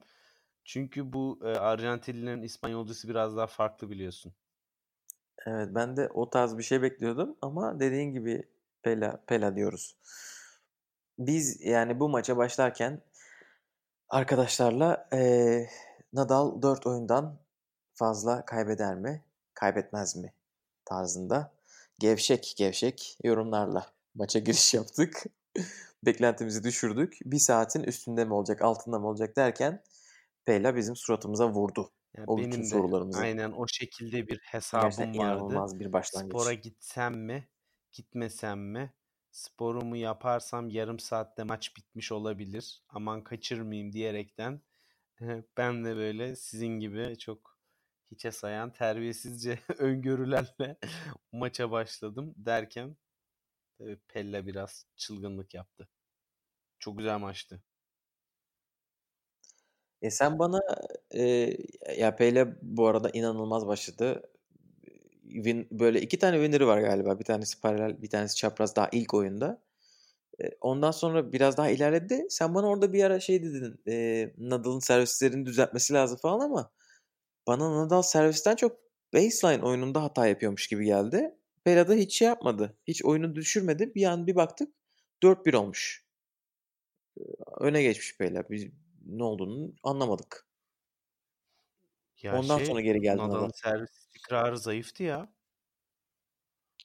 Çünkü bu e, Arjantinlilerin İspanyolcusu biraz daha farklı biliyorsun. Evet ben de o tarz bir şey bekliyordum ama dediğin gibi Pella, Pella diyoruz. Biz yani bu maça başlarken arkadaşlarla eee, Nadal 4 oyundan fazla kaybeder mi, kaybetmez mi tarzında gevşek gevşek yorumlarla maça giriş yaptık. Beklentimizi düşürdük. Bir saatin üstünde mi olacak, altında mı olacak derken Pella bizim suratımıza vurdu. Yani O bütün benim de sorularımızı. aynen o şekilde bir Gerçekten hesabım vardı. inanılmaz bir başlangıç. Spora gitsem mi, gitmesem mi? Sporumu yaparsam yarım saatte maç bitmiş olabilir. Aman kaçırmayayım diyerekten ben de böyle sizin gibi çok hiçe sayan terbiyesizce öngörülerle maça başladım derken tabii Pella biraz çılgınlık yaptı. Çok güzel maçtı. E sen bana e, ya Pele bu arada inanılmaz başladı. Win, böyle iki tane winner'ı var galiba. Bir tanesi paralel, bir tanesi çapraz daha ilk oyunda. E, ondan sonra biraz daha ilerledi. Sen bana orada bir ara şey dedin. E, Nadal'ın servislerini düzeltmesi lazım falan ama bana Nadal servisten çok baseline oyununda hata yapıyormuş gibi geldi. Pele de hiç şey yapmadı. Hiç oyunu düşürmedi. Bir an bir baktık 4-1 olmuş. Öne geçmiş Pele. Biz ne olduğunu anlamadık. Ya Ondan şey sonra geri geldi Nadal. Nadal'ın servis istikrarı zayıftı ya.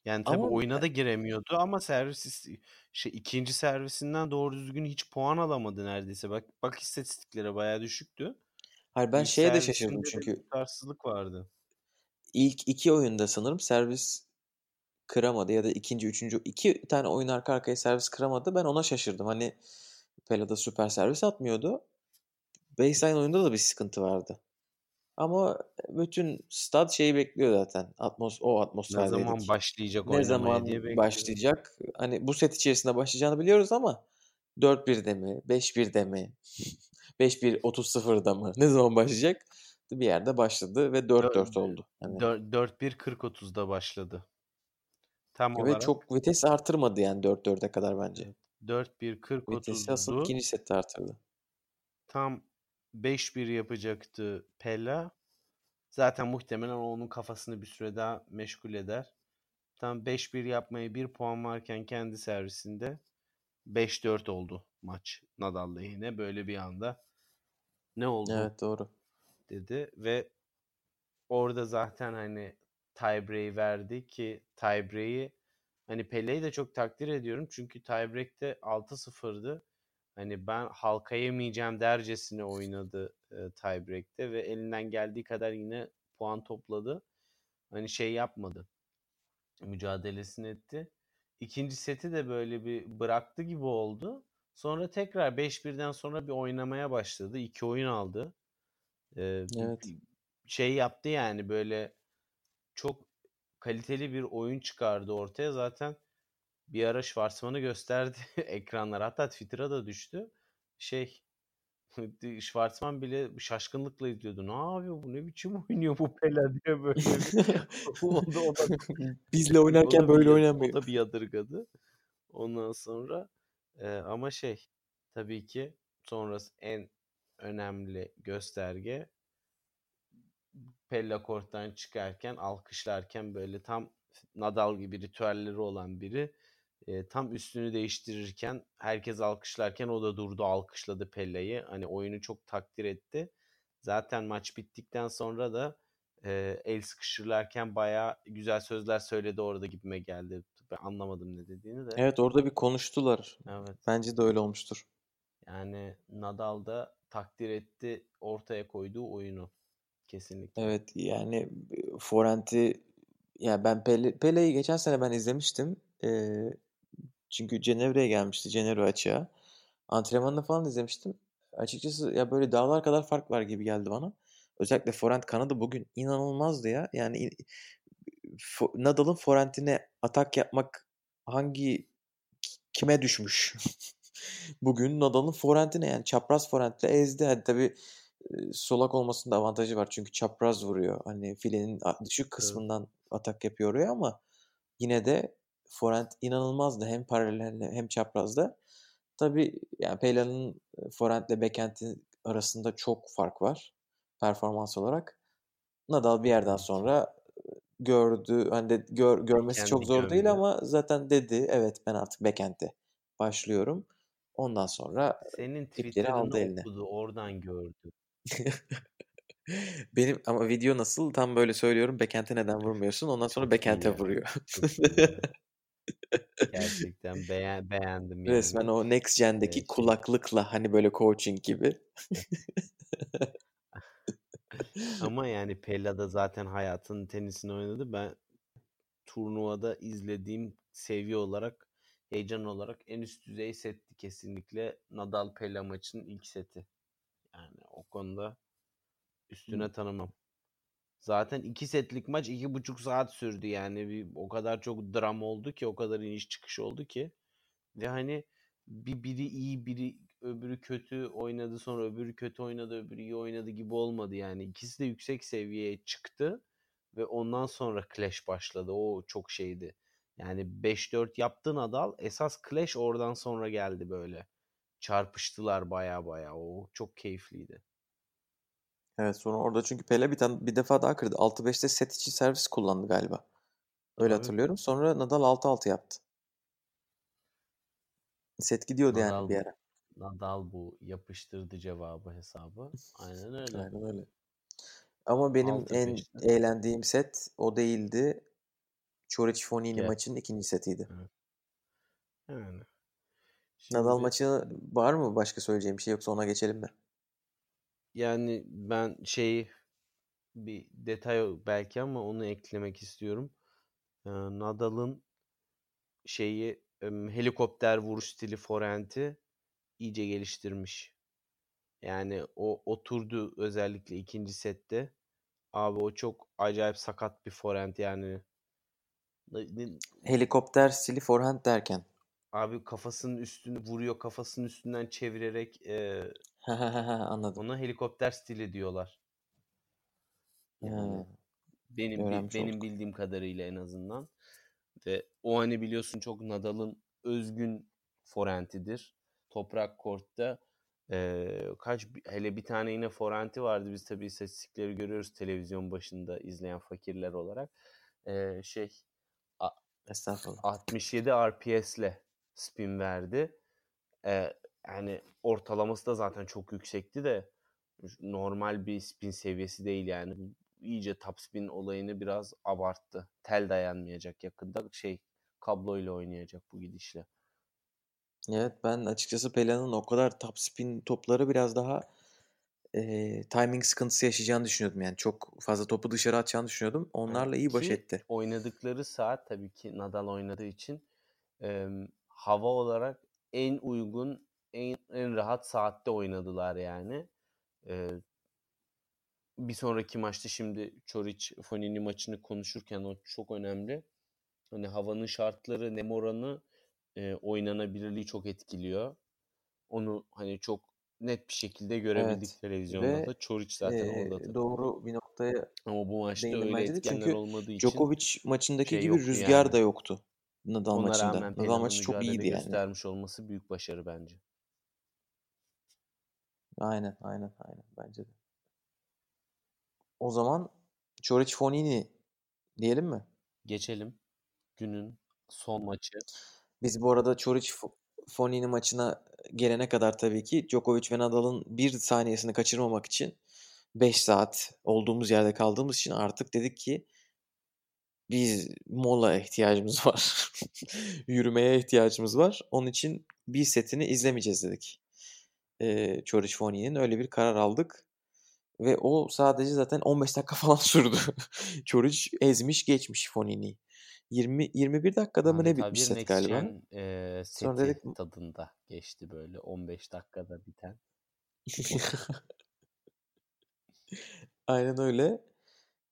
Yani tabii Ama oyuna da giremiyordu ama servis is- şey ikinci servisinden doğru düzgün hiç puan alamadı neredeyse. Bak bak istatistiklere bayağı düşüktü. hayır ben İlk şeye de şaşırdım çünkü tutarsızlık vardı. ilk iki oyunda sanırım servis kıramadı ya da ikinci, üçüncü iki tane oyun arka arkaya servis kıramadı. Ben ona şaşırdım. Hani Pela'da süper servis atmıyordu. Baseline oyunda da bir sıkıntı vardı. Ama bütün stad şeyi bekliyor zaten. Atmos o Ne atmosferdeydik. zaman başlayacak Ne zaman diye bekliyor. başlayacak? Hani bu set içerisinde başlayacağını biliyoruz ama 4-1'de mi? 5-1'de mi? 5-1 30-0'da mı? Ne zaman başlayacak? Bir yerde başladı ve 4-4 oldu. Hani 4-1-40-30'da başladı. Tam ve olarak çok vites artırmadı yani 4-4'e kadar bence. 4-1-40-30'du. Vitesi asıl ikinci sette artırdı. Tam 5-1 yapacaktı Pella. Zaten muhtemelen onun kafasını bir süre daha meşgul eder. Tam 5-1 yapmaya 1 puan varken kendi servisinde 5-4 oldu maç Nadal lehine. Böyle bir anda ne oldu Evet doğru. dedi ve orada zaten hani tiebreak'i verdi ki tiebreak'i hani Pele'yi de çok takdir ediyorum çünkü tiebreak'te 6-0'dı. Hani ben halka yemeyeceğim dercesine oynadı e, tiebreak'te ve elinden geldiği kadar yine puan topladı. Hani şey yapmadı. Mücadelesini etti. İkinci seti de böyle bir bıraktı gibi oldu. Sonra tekrar 5-1'den sonra bir oynamaya başladı. İki oyun aldı. Ee, Evet. şey yaptı yani böyle çok kaliteli bir oyun çıkardı ortaya. Zaten bir ara Schwarzman'ı gösterdi ekranlara. Hatta Twitter'a da düştü. Şey Schwarzman bile şaşkınlıkla izliyordu. Ne yapıyor bu? Ne biçim oynuyor bu Pele diye böyle o da, o da, Bizle o oynarken da bir, böyle oynamıyor. o da bir yadırgadı. Ondan sonra e, ama şey tabii ki sonrası en önemli gösterge Pella Kort'tan çıkarken alkışlarken böyle tam Nadal gibi ritüelleri olan biri e, tam üstünü değiştirirken herkes alkışlarken o da durdu alkışladı Pella'yı. Hani oyunu çok takdir etti. Zaten maç bittikten sonra da e, el sıkışırlarken baya güzel sözler söyledi orada gibime geldi. Ben anlamadım ne dediğini de. Evet orada bir konuştular. Evet. Bence de öyle olmuştur. Yani Nadal da takdir etti ortaya koyduğu oyunu. Kesinlikle. Evet yani Forenti ya ben Pele, Pele'yi geçen sene ben izlemiştim. Ee, çünkü Cenevre'ye gelmişti. Cenevre açığa. Antrenmanını falan izlemiştim. Açıkçası ya böyle dağlar kadar fark var gibi geldi bana. Özellikle forent kanadı bugün inanılmazdı ya. Yani Nadal'ın forentine atak yapmak hangi kime düşmüş? bugün Nadal'ın forentine yani çapraz forentle ezdi. Hadi tabii solak olmasının da avantajı var. Çünkü çapraz vuruyor. Hani filenin düşük kısmından evet. atak yapıyor oraya ama yine de forent inanılmazdı. Hem paralel hem çaprazda. Tabii yani Peyla'nın forentle backhand'in arasında çok fark var performans olarak. Nadal bir yerden sonra gördü hani de gör, görmesi Kendi çok zor gördü. değil ama zaten dedi evet ben artık backhand'e başlıyorum. Ondan sonra senin Twitter'ını aldı eline. okudu, oradan gördü. Benim ama video nasıl? Tam böyle söylüyorum. Backend'e neden vurmuyorsun? Ondan sonra backend'e vuruyor. Gerçekten beğen, beğendim yani. Resmen o Next Gen'deki evet. kulaklıkla hani böyle coaching gibi. Ama yani Pella da zaten hayatının tenisini oynadı. Ben turnuvada izlediğim seviye olarak, heyecan olarak en üst düzey setti kesinlikle Nadal Pella maçının ilk seti. Yani o konuda üstüne tanımam. Zaten iki setlik maç iki buçuk saat sürdü yani. Bir, o kadar çok dram oldu ki o kadar iniş çıkış oldu ki. Ve hani bir biri iyi biri öbürü kötü oynadı sonra öbürü kötü oynadı öbürü iyi oynadı gibi olmadı yani. ikisi de yüksek seviyeye çıktı ve ondan sonra clash başladı. O çok şeydi. Yani 5-4 yaptı Nadal. Esas clash oradan sonra geldi böyle. Çarpıştılar baya baya. O çok keyifliydi. Evet sonra orada çünkü Pele bir, tane, bir defa daha kırdı. 6-5'te set içi servis kullandı galiba. Öyle Tabii. hatırlıyorum. Sonra Nadal 6-6 yaptı. Set gidiyordu Nadal, yani bir ara. Nadal bu yapıştırdı cevabı hesabı. Aynen öyle. Aynen öyle. Ama benim en eğlendiğim set o değildi. Çoric Fonini evet. maçının ikinci setiydi. Evet. Yani. Şimdi... Nadal maçı var mı başka söyleyeceğim bir şey yoksa ona geçelim de. Yani ben şeyi bir detay belki ama onu eklemek istiyorum. Ee, Nadal'ın şeyi helikopter vuruş stili forenti iyice geliştirmiş. Yani o oturdu özellikle ikinci sette. Abi o çok acayip sakat bir forehand yani. Helikopter stili forehand derken. Abi kafasının üstünü vuruyor kafasının üstünden çevirerek e, Anladım. ona helikopter stili diyorlar. Yani benim bi- benim olduk. bildiğim kadarıyla en azından ve o hani biliyorsun çok Nadal'ın özgün forentidir. Toprak kortta e, kaç hele bir tane yine forenti vardı. Biz tabii istatistikleri görüyoruz televizyon başında izleyen fakirler olarak. E, şey a, Estağfurullah. 67 RPS'le spin verdi. Ee, yani ortalaması da zaten çok yüksekti de normal bir spin seviyesi değil yani. İyice top spin olayını biraz abarttı. Tel dayanmayacak yakında şey kabloyla oynayacak bu gidişle. Evet ben açıkçası Pela'nın o kadar top spin topları biraz daha e, timing sıkıntısı yaşayacağını düşünüyordum. Yani çok fazla topu dışarı atacağını düşünüyordum. Onlarla iyi baş etti. Oynadıkları saat tabii ki Nadal oynadığı için e, hava olarak en uygun, en, en rahat saatte oynadılar yani. Ee, bir sonraki maçta şimdi Çoric Fonini maçını konuşurken o çok önemli. Hani havanın şartları, nem oranı e, oynanabilirliği çok etkiliyor. Onu hani çok net bir şekilde görebildik evet. televizyonda Ve, da. Çoric zaten e, orada. Tabii. Doğru bir noktaya Ama bu maçta öyle etkenler Çünkü olmadığı için Djokovic maçındaki şey gibi rüzgar yani. da yoktu. Nadal Ona maçında. Nadal maçı çok iyiydi yani. göstermiş olması büyük başarı bence. Aynen, aynen, aynen bence de. O zaman Çoric Fonini diyelim mi? Geçelim günün son maçı. Biz bu arada Çoric Fo- Fonini maçına gelene kadar tabii ki Djokovic ve Nadal'ın bir saniyesini kaçırmamak için 5 saat olduğumuz yerde kaldığımız için artık dedik ki biz mola ihtiyacımız var. Yürümeye ihtiyacımız var. Onun için bir setini izlemeyeceğiz dedik. Çoric Fonini'nin öyle bir karar aldık. Ve o sadece zaten 15 dakika falan sürdü. Çoric ezmiş geçmiş Fonini'yi. 20 21 dakikada mı ne bitmiş set galiba? Gen eee, Sonra dedik tadında geçti böyle 15 dakikada biten. Aynen öyle.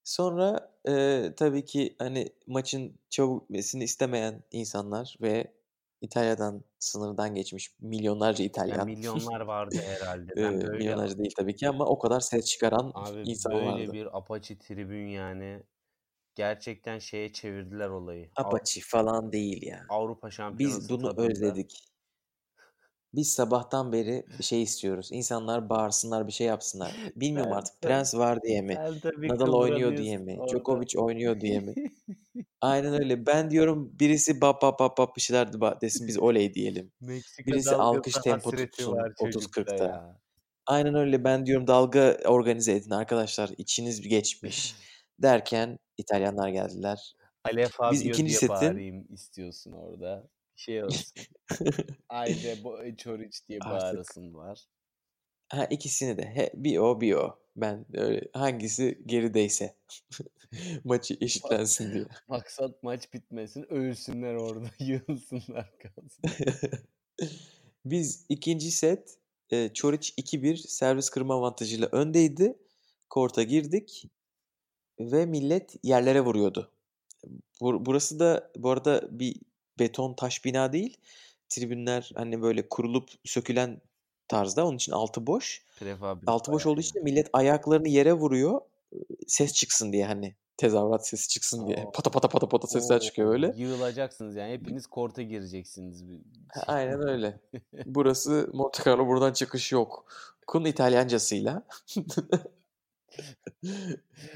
Sonra eee, tabii ki hani maçın çabuk bitmesini istemeyen insanlar ve İtalya'dan sınırdan geçmiş milyonlarca Ya İtalyan. milyonlar vardı herhalde. Ben böyle milyonlarca değil tabii ki ama o kadar ses çıkaran abi insan böyle vardı. bir apaçi tribün yani gerçekten şeye çevirdiler olayı. Av- Apache falan değil ya. Avrupa Biz Şampiyonası bunu tadında. özledik. Biz sabahtan beri bir şey istiyoruz. İnsanlar bağırsınlar, bir şey yapsınlar. Bilmiyorum Sen, artık Prens var diye mi? Nadal oynuyor diye mi? orada. Djokovic oynuyor diye mi? Aynen öyle. Ben diyorum birisi bap bap bap bap bir şeyler desin biz oley diyelim. Meksika Birisi alkış tempo tutsun var çocukta 30-40'ta. ya. Aynen öyle. Ben diyorum dalga organize edin arkadaşlar. İçiniz geçmiş. Derken İtalyanlar geldiler. Ale Biz ikinci diye setin bağırayım istiyorsun orada. Şey olsun. Ayde bu Çoric diye artık bağırasın var. ha ikisini de he, bir o bir o. Ben öyle hangisi gerideyse maçı eşitlensin diye. maksat maç bitmesin, ölsünler orada, yığılsınlar kalsın. Biz ikinci set e, Çoric 2-1 servis kırma avantajıyla öndeydi. Korta girdik ve millet yerlere vuruyordu. Bur- burası da bu arada bir beton taş bina değil. Tribünler hani böyle kurulup sökülen tarzda. Onun için altı boş. Prefabrik Altı boş olduğu için de millet ayaklarını yere vuruyor. Ses çıksın diye hani tezahürat sesi çıksın diye. Oo, Pata pata pata pata sesler çıkıyor oo, öyle. yığılacaksınız yani. Hepiniz korta gireceksiniz. şey. Aynen öyle. Burası Monte Carlo buradan çıkış yok. Kun İtalyancasıyla o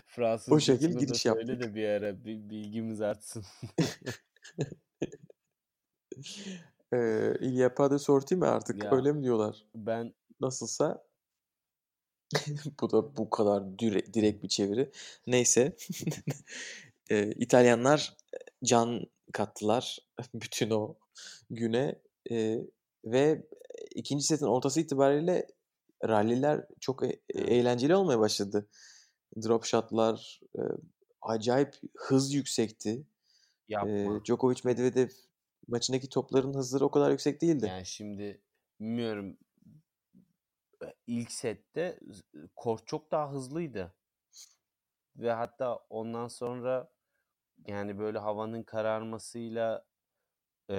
Fransızcasını şekil giriş yaptık. de bir ara bilgimiz artsın. Ee, il y a pas de sortie mi artık? Ya Öyle mi diyorlar? ben Nasılsa bu da bu kadar dire- direkt bir çeviri. Neyse. Ee, İtalyanlar can kattılar bütün o güne Ee, ve ikinci setin ortası itibariyle ralliler çok e- eğlenceli olmaya başladı. Drop shotlar e, acayip hız yüksekti. Yapma. Djokovic Medvedev maçındaki topların hızları o kadar yüksek değildi. Yani şimdi bilmiyorum ilk sette kort çok daha hızlıydı. Ve hatta ondan sonra yani böyle havanın kararmasıyla e,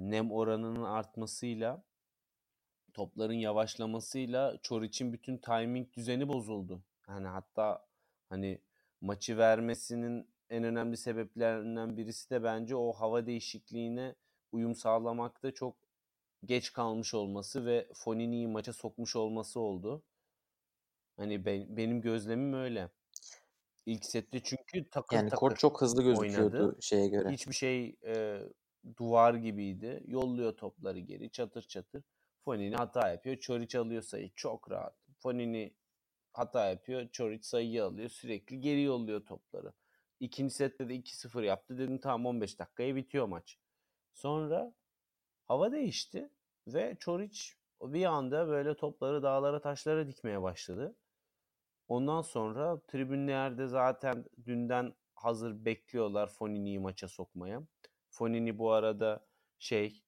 nem oranının artmasıyla topların yavaşlamasıyla Çoriç'in bütün timing düzeni bozuldu. Yani hatta hani maçı vermesinin en önemli sebeplerinden birisi de bence o hava değişikliğine uyum sağlamakta çok geç kalmış olması ve Fonini'yi maça sokmuş olması oldu. Hani ben, benim gözlemim öyle. İlk sette çünkü takır Yani kort takır çok hızlı gözüküyordu oynadı. şeye göre. Hiçbir şey e, duvar gibiydi. Yolluyor topları geri çatır çatır. Fonini hata yapıyor. Çoric alıyor sayı. Çok rahat. Fonini hata yapıyor. Çoric sayıyı alıyor. Sürekli geri yolluyor topları. İkinci sette de 2-0 yaptı. Dedim tamam 15 dakikaya bitiyor maç. Sonra hava değişti ve Çoric bir anda böyle topları dağlara taşlara dikmeye başladı. Ondan sonra tribünlerde zaten dünden hazır bekliyorlar Fonini'yi maça sokmaya. Fonini bu arada şey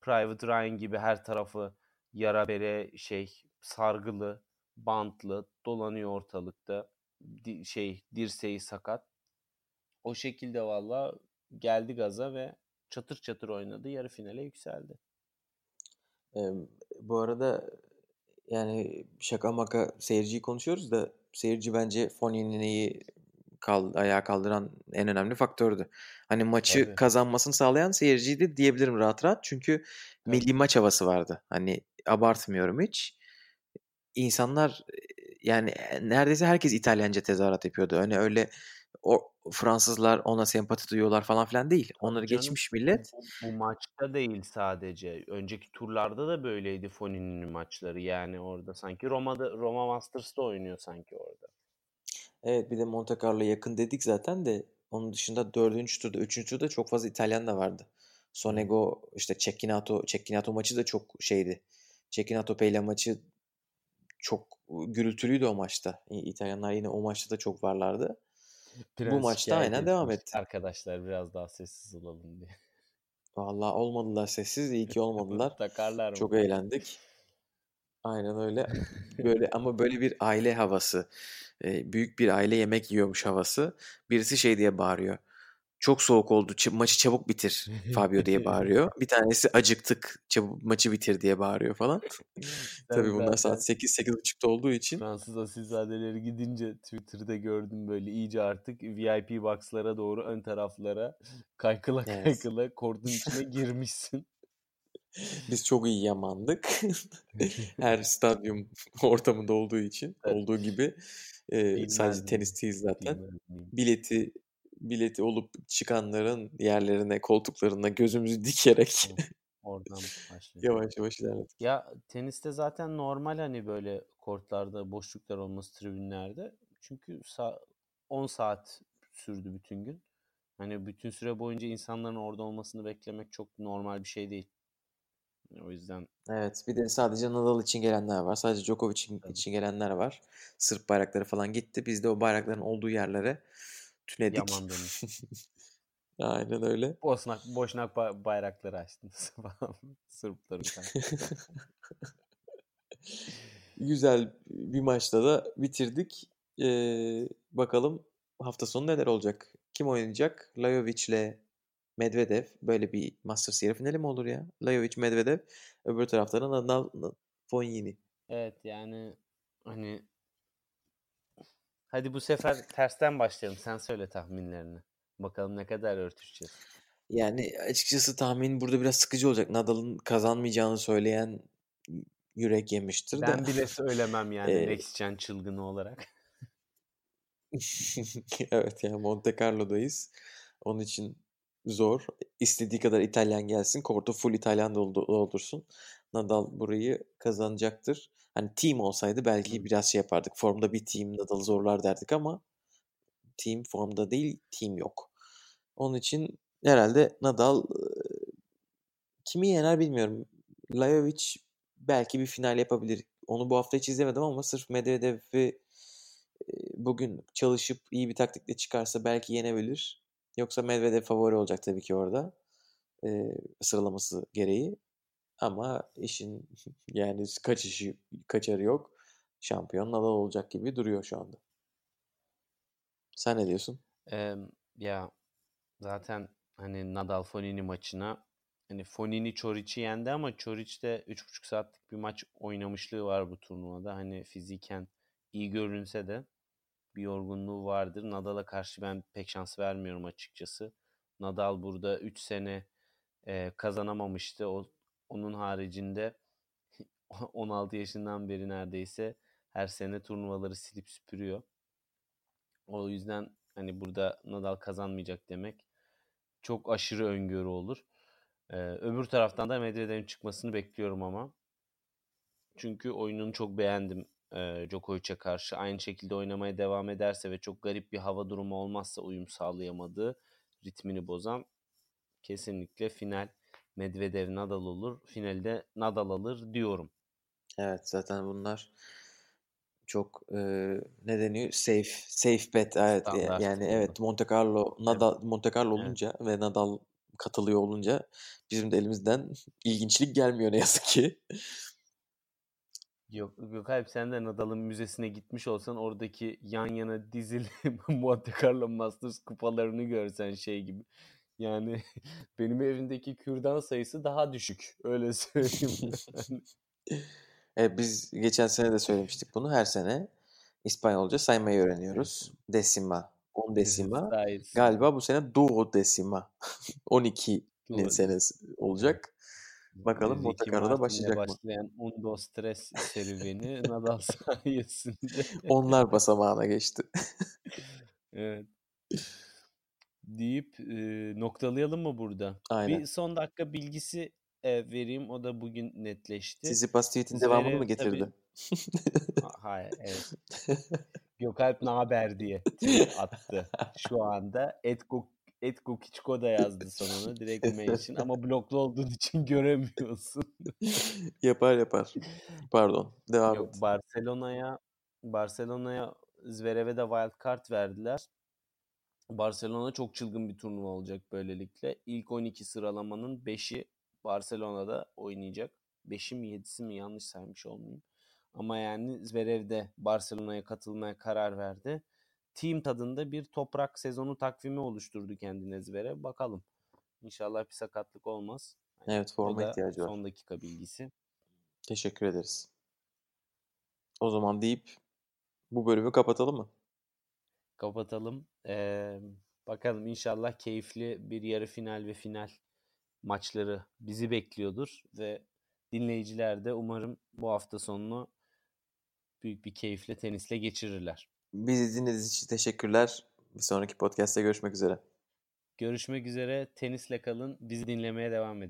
Private Ryan gibi her tarafı yara bere şey sargılı, bantlı dolanıyor ortalıkta. Di- şey dirseği sakat. O şekilde valla geldi gaza ve çatır çatır oynadı. Yarı finale yükseldi. Ee, bu arada yani şaka maka seyirciyi konuşuyoruz da seyirci bence Fonini'yi kal ayağa kaldıran en önemli faktördü. Hani maçı Tabii. kazanmasını sağlayan seyirciydi diyebilirim rahat rahat. Çünkü Tabii. milli maç havası vardı. Hani abartmıyorum hiç. İnsanlar yani neredeyse herkes İtalyanca tezahürat yapıyordu. Hani öyle o Fransızlar ona sempati duyuyorlar falan filan değil. Onları Canım, geçmiş millet. Bu, bu maçta değil sadece. Önceki turlarda da böyleydi Fonini'nin maçları. Yani orada sanki Roma'da Roma Masters'ta oynuyor sanki orada. Evet bir de Monte Carlo yakın dedik zaten de onun dışında dördüncü turda, üçüncü turda çok fazla İtalyan da vardı. Sonego işte Cecchinato, Cecchinato maçı da çok şeydi. Cecchinato Pella maçı çok gürültülüydü o maçta. İtalyanlar yine o maçta da çok varlardı. Prens Bu maçta aynen devam etti. Arkadaşlar biraz daha sessiz olalım diye. Vallahi olmadılar sessiz. iyi ki olmadılar. Takarlar mı? Çok eğlendik. Aynen öyle. Böyle ama böyle bir aile havası. büyük bir aile yemek yiyormuş havası. Birisi şey diye bağırıyor. Çok soğuk oldu. ç- maçı çabuk bitir Fabio diye bağırıyor. Bir tanesi acıktık. Çabuk maçı bitir diye bağırıyor falan. Tabii bunlar saat 8 8.30'da olduğu için. Fransız asilzadeleri gidince Twitter'da gördüm böyle iyice artık VIP box'lara doğru ön taraflara kaykıla Evet. kaykıla kortun içine girmişsin. Biz çok iyi yamandık. Her stadyum ortamında olduğu için. Evet. Olduğu gibi. e, sadece Bilmem, tenisteyiz zaten. bilmem bileti bileti olup çıkanların yerlerine, koltuklarına gözümüzü dikerek Oradan başlıyor. yavaş yavaş ilerledik. Ya teniste zaten normal hani böyle kortlarda boşluklar olması tribünlerde. Çünkü sa- 10 saat sürdü bütün gün. Hani bütün süre boyunca insanların orada olmasını beklemek çok normal bir şey değil. O yüzden Evet, bir de sadece Nadal için gelenler var. Sadece Djokovic için, Tabii. için gelenler var. Sırp bayrakları falan gitti. Biz de o bayrakların olduğu yerlere tünedik. yaman demiş. Aynen öyle. Boşnak, boşnak ba- bayrakları açtınız falan. Karşısında. Güzel bir maçta da bitirdik. Ee, bakalım hafta sonu neler olacak? Kim oynayacak? Lajovic ile Medvedev. Böyle bir Masters yarı finali mi olur ya? Lajovic, Medvedev. Öbür tarafta da Nadal, Fognini. Evet yani hani hadi bu sefer tersten başlayalım. Sen söyle tahminlerini. Bakalım ne kadar örtüşeceğiz. Yani açıkçası tahmin burada biraz sıkıcı olacak. Nadal'ın kazanmayacağını söyleyen yürek yemiştir Ben de. bile söylemem yani Ee, Gen çılgını olarak. Evet yani Monte Carlo'dayız. Onun için zor. İstediği kadar İtalyan gelsin. Kortu full İtalyan doldu- doldursun. Nadal burayı kazanacaktır. Hani team olsaydı belki biraz şey yapardık. Formda bir team Nadal'ı zorlar derdik ama team formda değil, team yok. Onun için herhalde Nadal kimi yener bilmiyorum. Lajovic belki bir final yapabilir. Onu bu hafta hiç izlemedim ama sırf Medvedev'i bugün çalışıp iyi bir taktikle çıkarsa belki yenebilir. Yoksa Medvedev favori olacak tabii ki orada. e, sıralaması gereği. Ama işin yani kaçışı kaçarı yok. Şampiyon Nadal olacak gibi duruyor şu anda. Sen ne diyorsun? Eee, ya zaten hani Nadal Fonini maçına hani Fonini Çoriç'i yendi ama Çoriç de 3,5 saatlik bir maç oynamışlığı var bu turnuvada. Hani fiziken iyi görünse de bir yorgunluğu vardır. Nadal'a karşı ben pek şans vermiyorum açıkçası. Nadal burada 3 sene eee, kazanamamıştı. O, onun haricinde 16 yaşından beri neredeyse her sene turnuvaları silip süpürüyor. O yüzden hani burada Nadal kazanmayacak demek çok aşırı öngörü olur. Ee, öbür taraftan da Medvedev'in çıkmasını bekliyorum ama. Çünkü oyununu çok beğendim e, Djokovic'e karşı. Aynı şekilde oynamaya devam ederse ve çok garip bir hava durumu olmazsa uyum sağlayamadığı ritmini bozan kesinlikle final Medvedev Nadal olur. Finalde Nadal alır diyorum. Evet zaten bunlar çok e, ne deniyor? Safe safe bet. Evet Standart yani oldu. evet Monte Carlo Nadal Monte Carlo Evet. olunca ve Nadal katılıyor olunca bizim de elimizden ilginçlik gelmiyor ne yazık ki. Yok, Gökalp sen de Nadal'ın müzesine gitmiş olsan oradaki yan yana dizili Monte Carlo Masters kupalarını görsen şey gibi. Yani benim evimdeki kürdan sayısı daha düşük. Öyle söyleyeyim. Evet, biz geçen sene de söylemiştik bunu. Her sene İspanyolca saymayı öğreniyoruz. Decima Undecima. Sayesinde. Galiba bu sene duodecima. 12'nin Doğru. senesi olacak. Bakalım Monte başlayacak mı? başlayan Undo Stres serüveni Nadal sayesinde. Onlar basamağına geçti. Evet. Deyip e, noktalayalım mı burada? Aynen. Bir son dakika bilgisi e, vereyim. O da bugün netleşti. Tsitsipas tweet'in devamını mı getirdi? Ha- Hayır, evet. Gökalp ne haber diye attı şu anda. Etko Etko Kiçko da yazdı sonuna direkt mention ama bloklu olduğun için göremiyorsun. yapar yapar. Pardon. Devam Yok et. Barcelona'ya Barcelona'ya Zverev'e de wild card verdiler. Barcelona çok çılgın bir turnuva olacak böylelikle. İlk 12 sıralamanın 5'i Barcelona'da oynayacak. 5'i mi 7'si mi yanlış saymış olmayayım. Ama yani Zverev de Barcelona'ya katılmaya karar verdi. Team tadında bir toprak sezonu takvimi oluşturdu kendine Zverev. Bakalım. İnşallah bir sakatlık olmaz. Evet O forma ihtiyacı var. son dakika bilgisi. Teşekkür ederiz. O zaman deyip bu bölümü kapatalım mı? kapatalım. Ee, bakalım inşallah keyifli bir yarı final ve final maçları bizi bekliyordur ve dinleyiciler de umarım bu hafta sonunu büyük bir keyifle tenisle geçirirler. Bizi dinlediğiniz için teşekkürler. Bir sonraki podcast'te görüşmek üzere. Görüşmek üzere. Tenisle kalın. Bizi dinlemeye devam edin.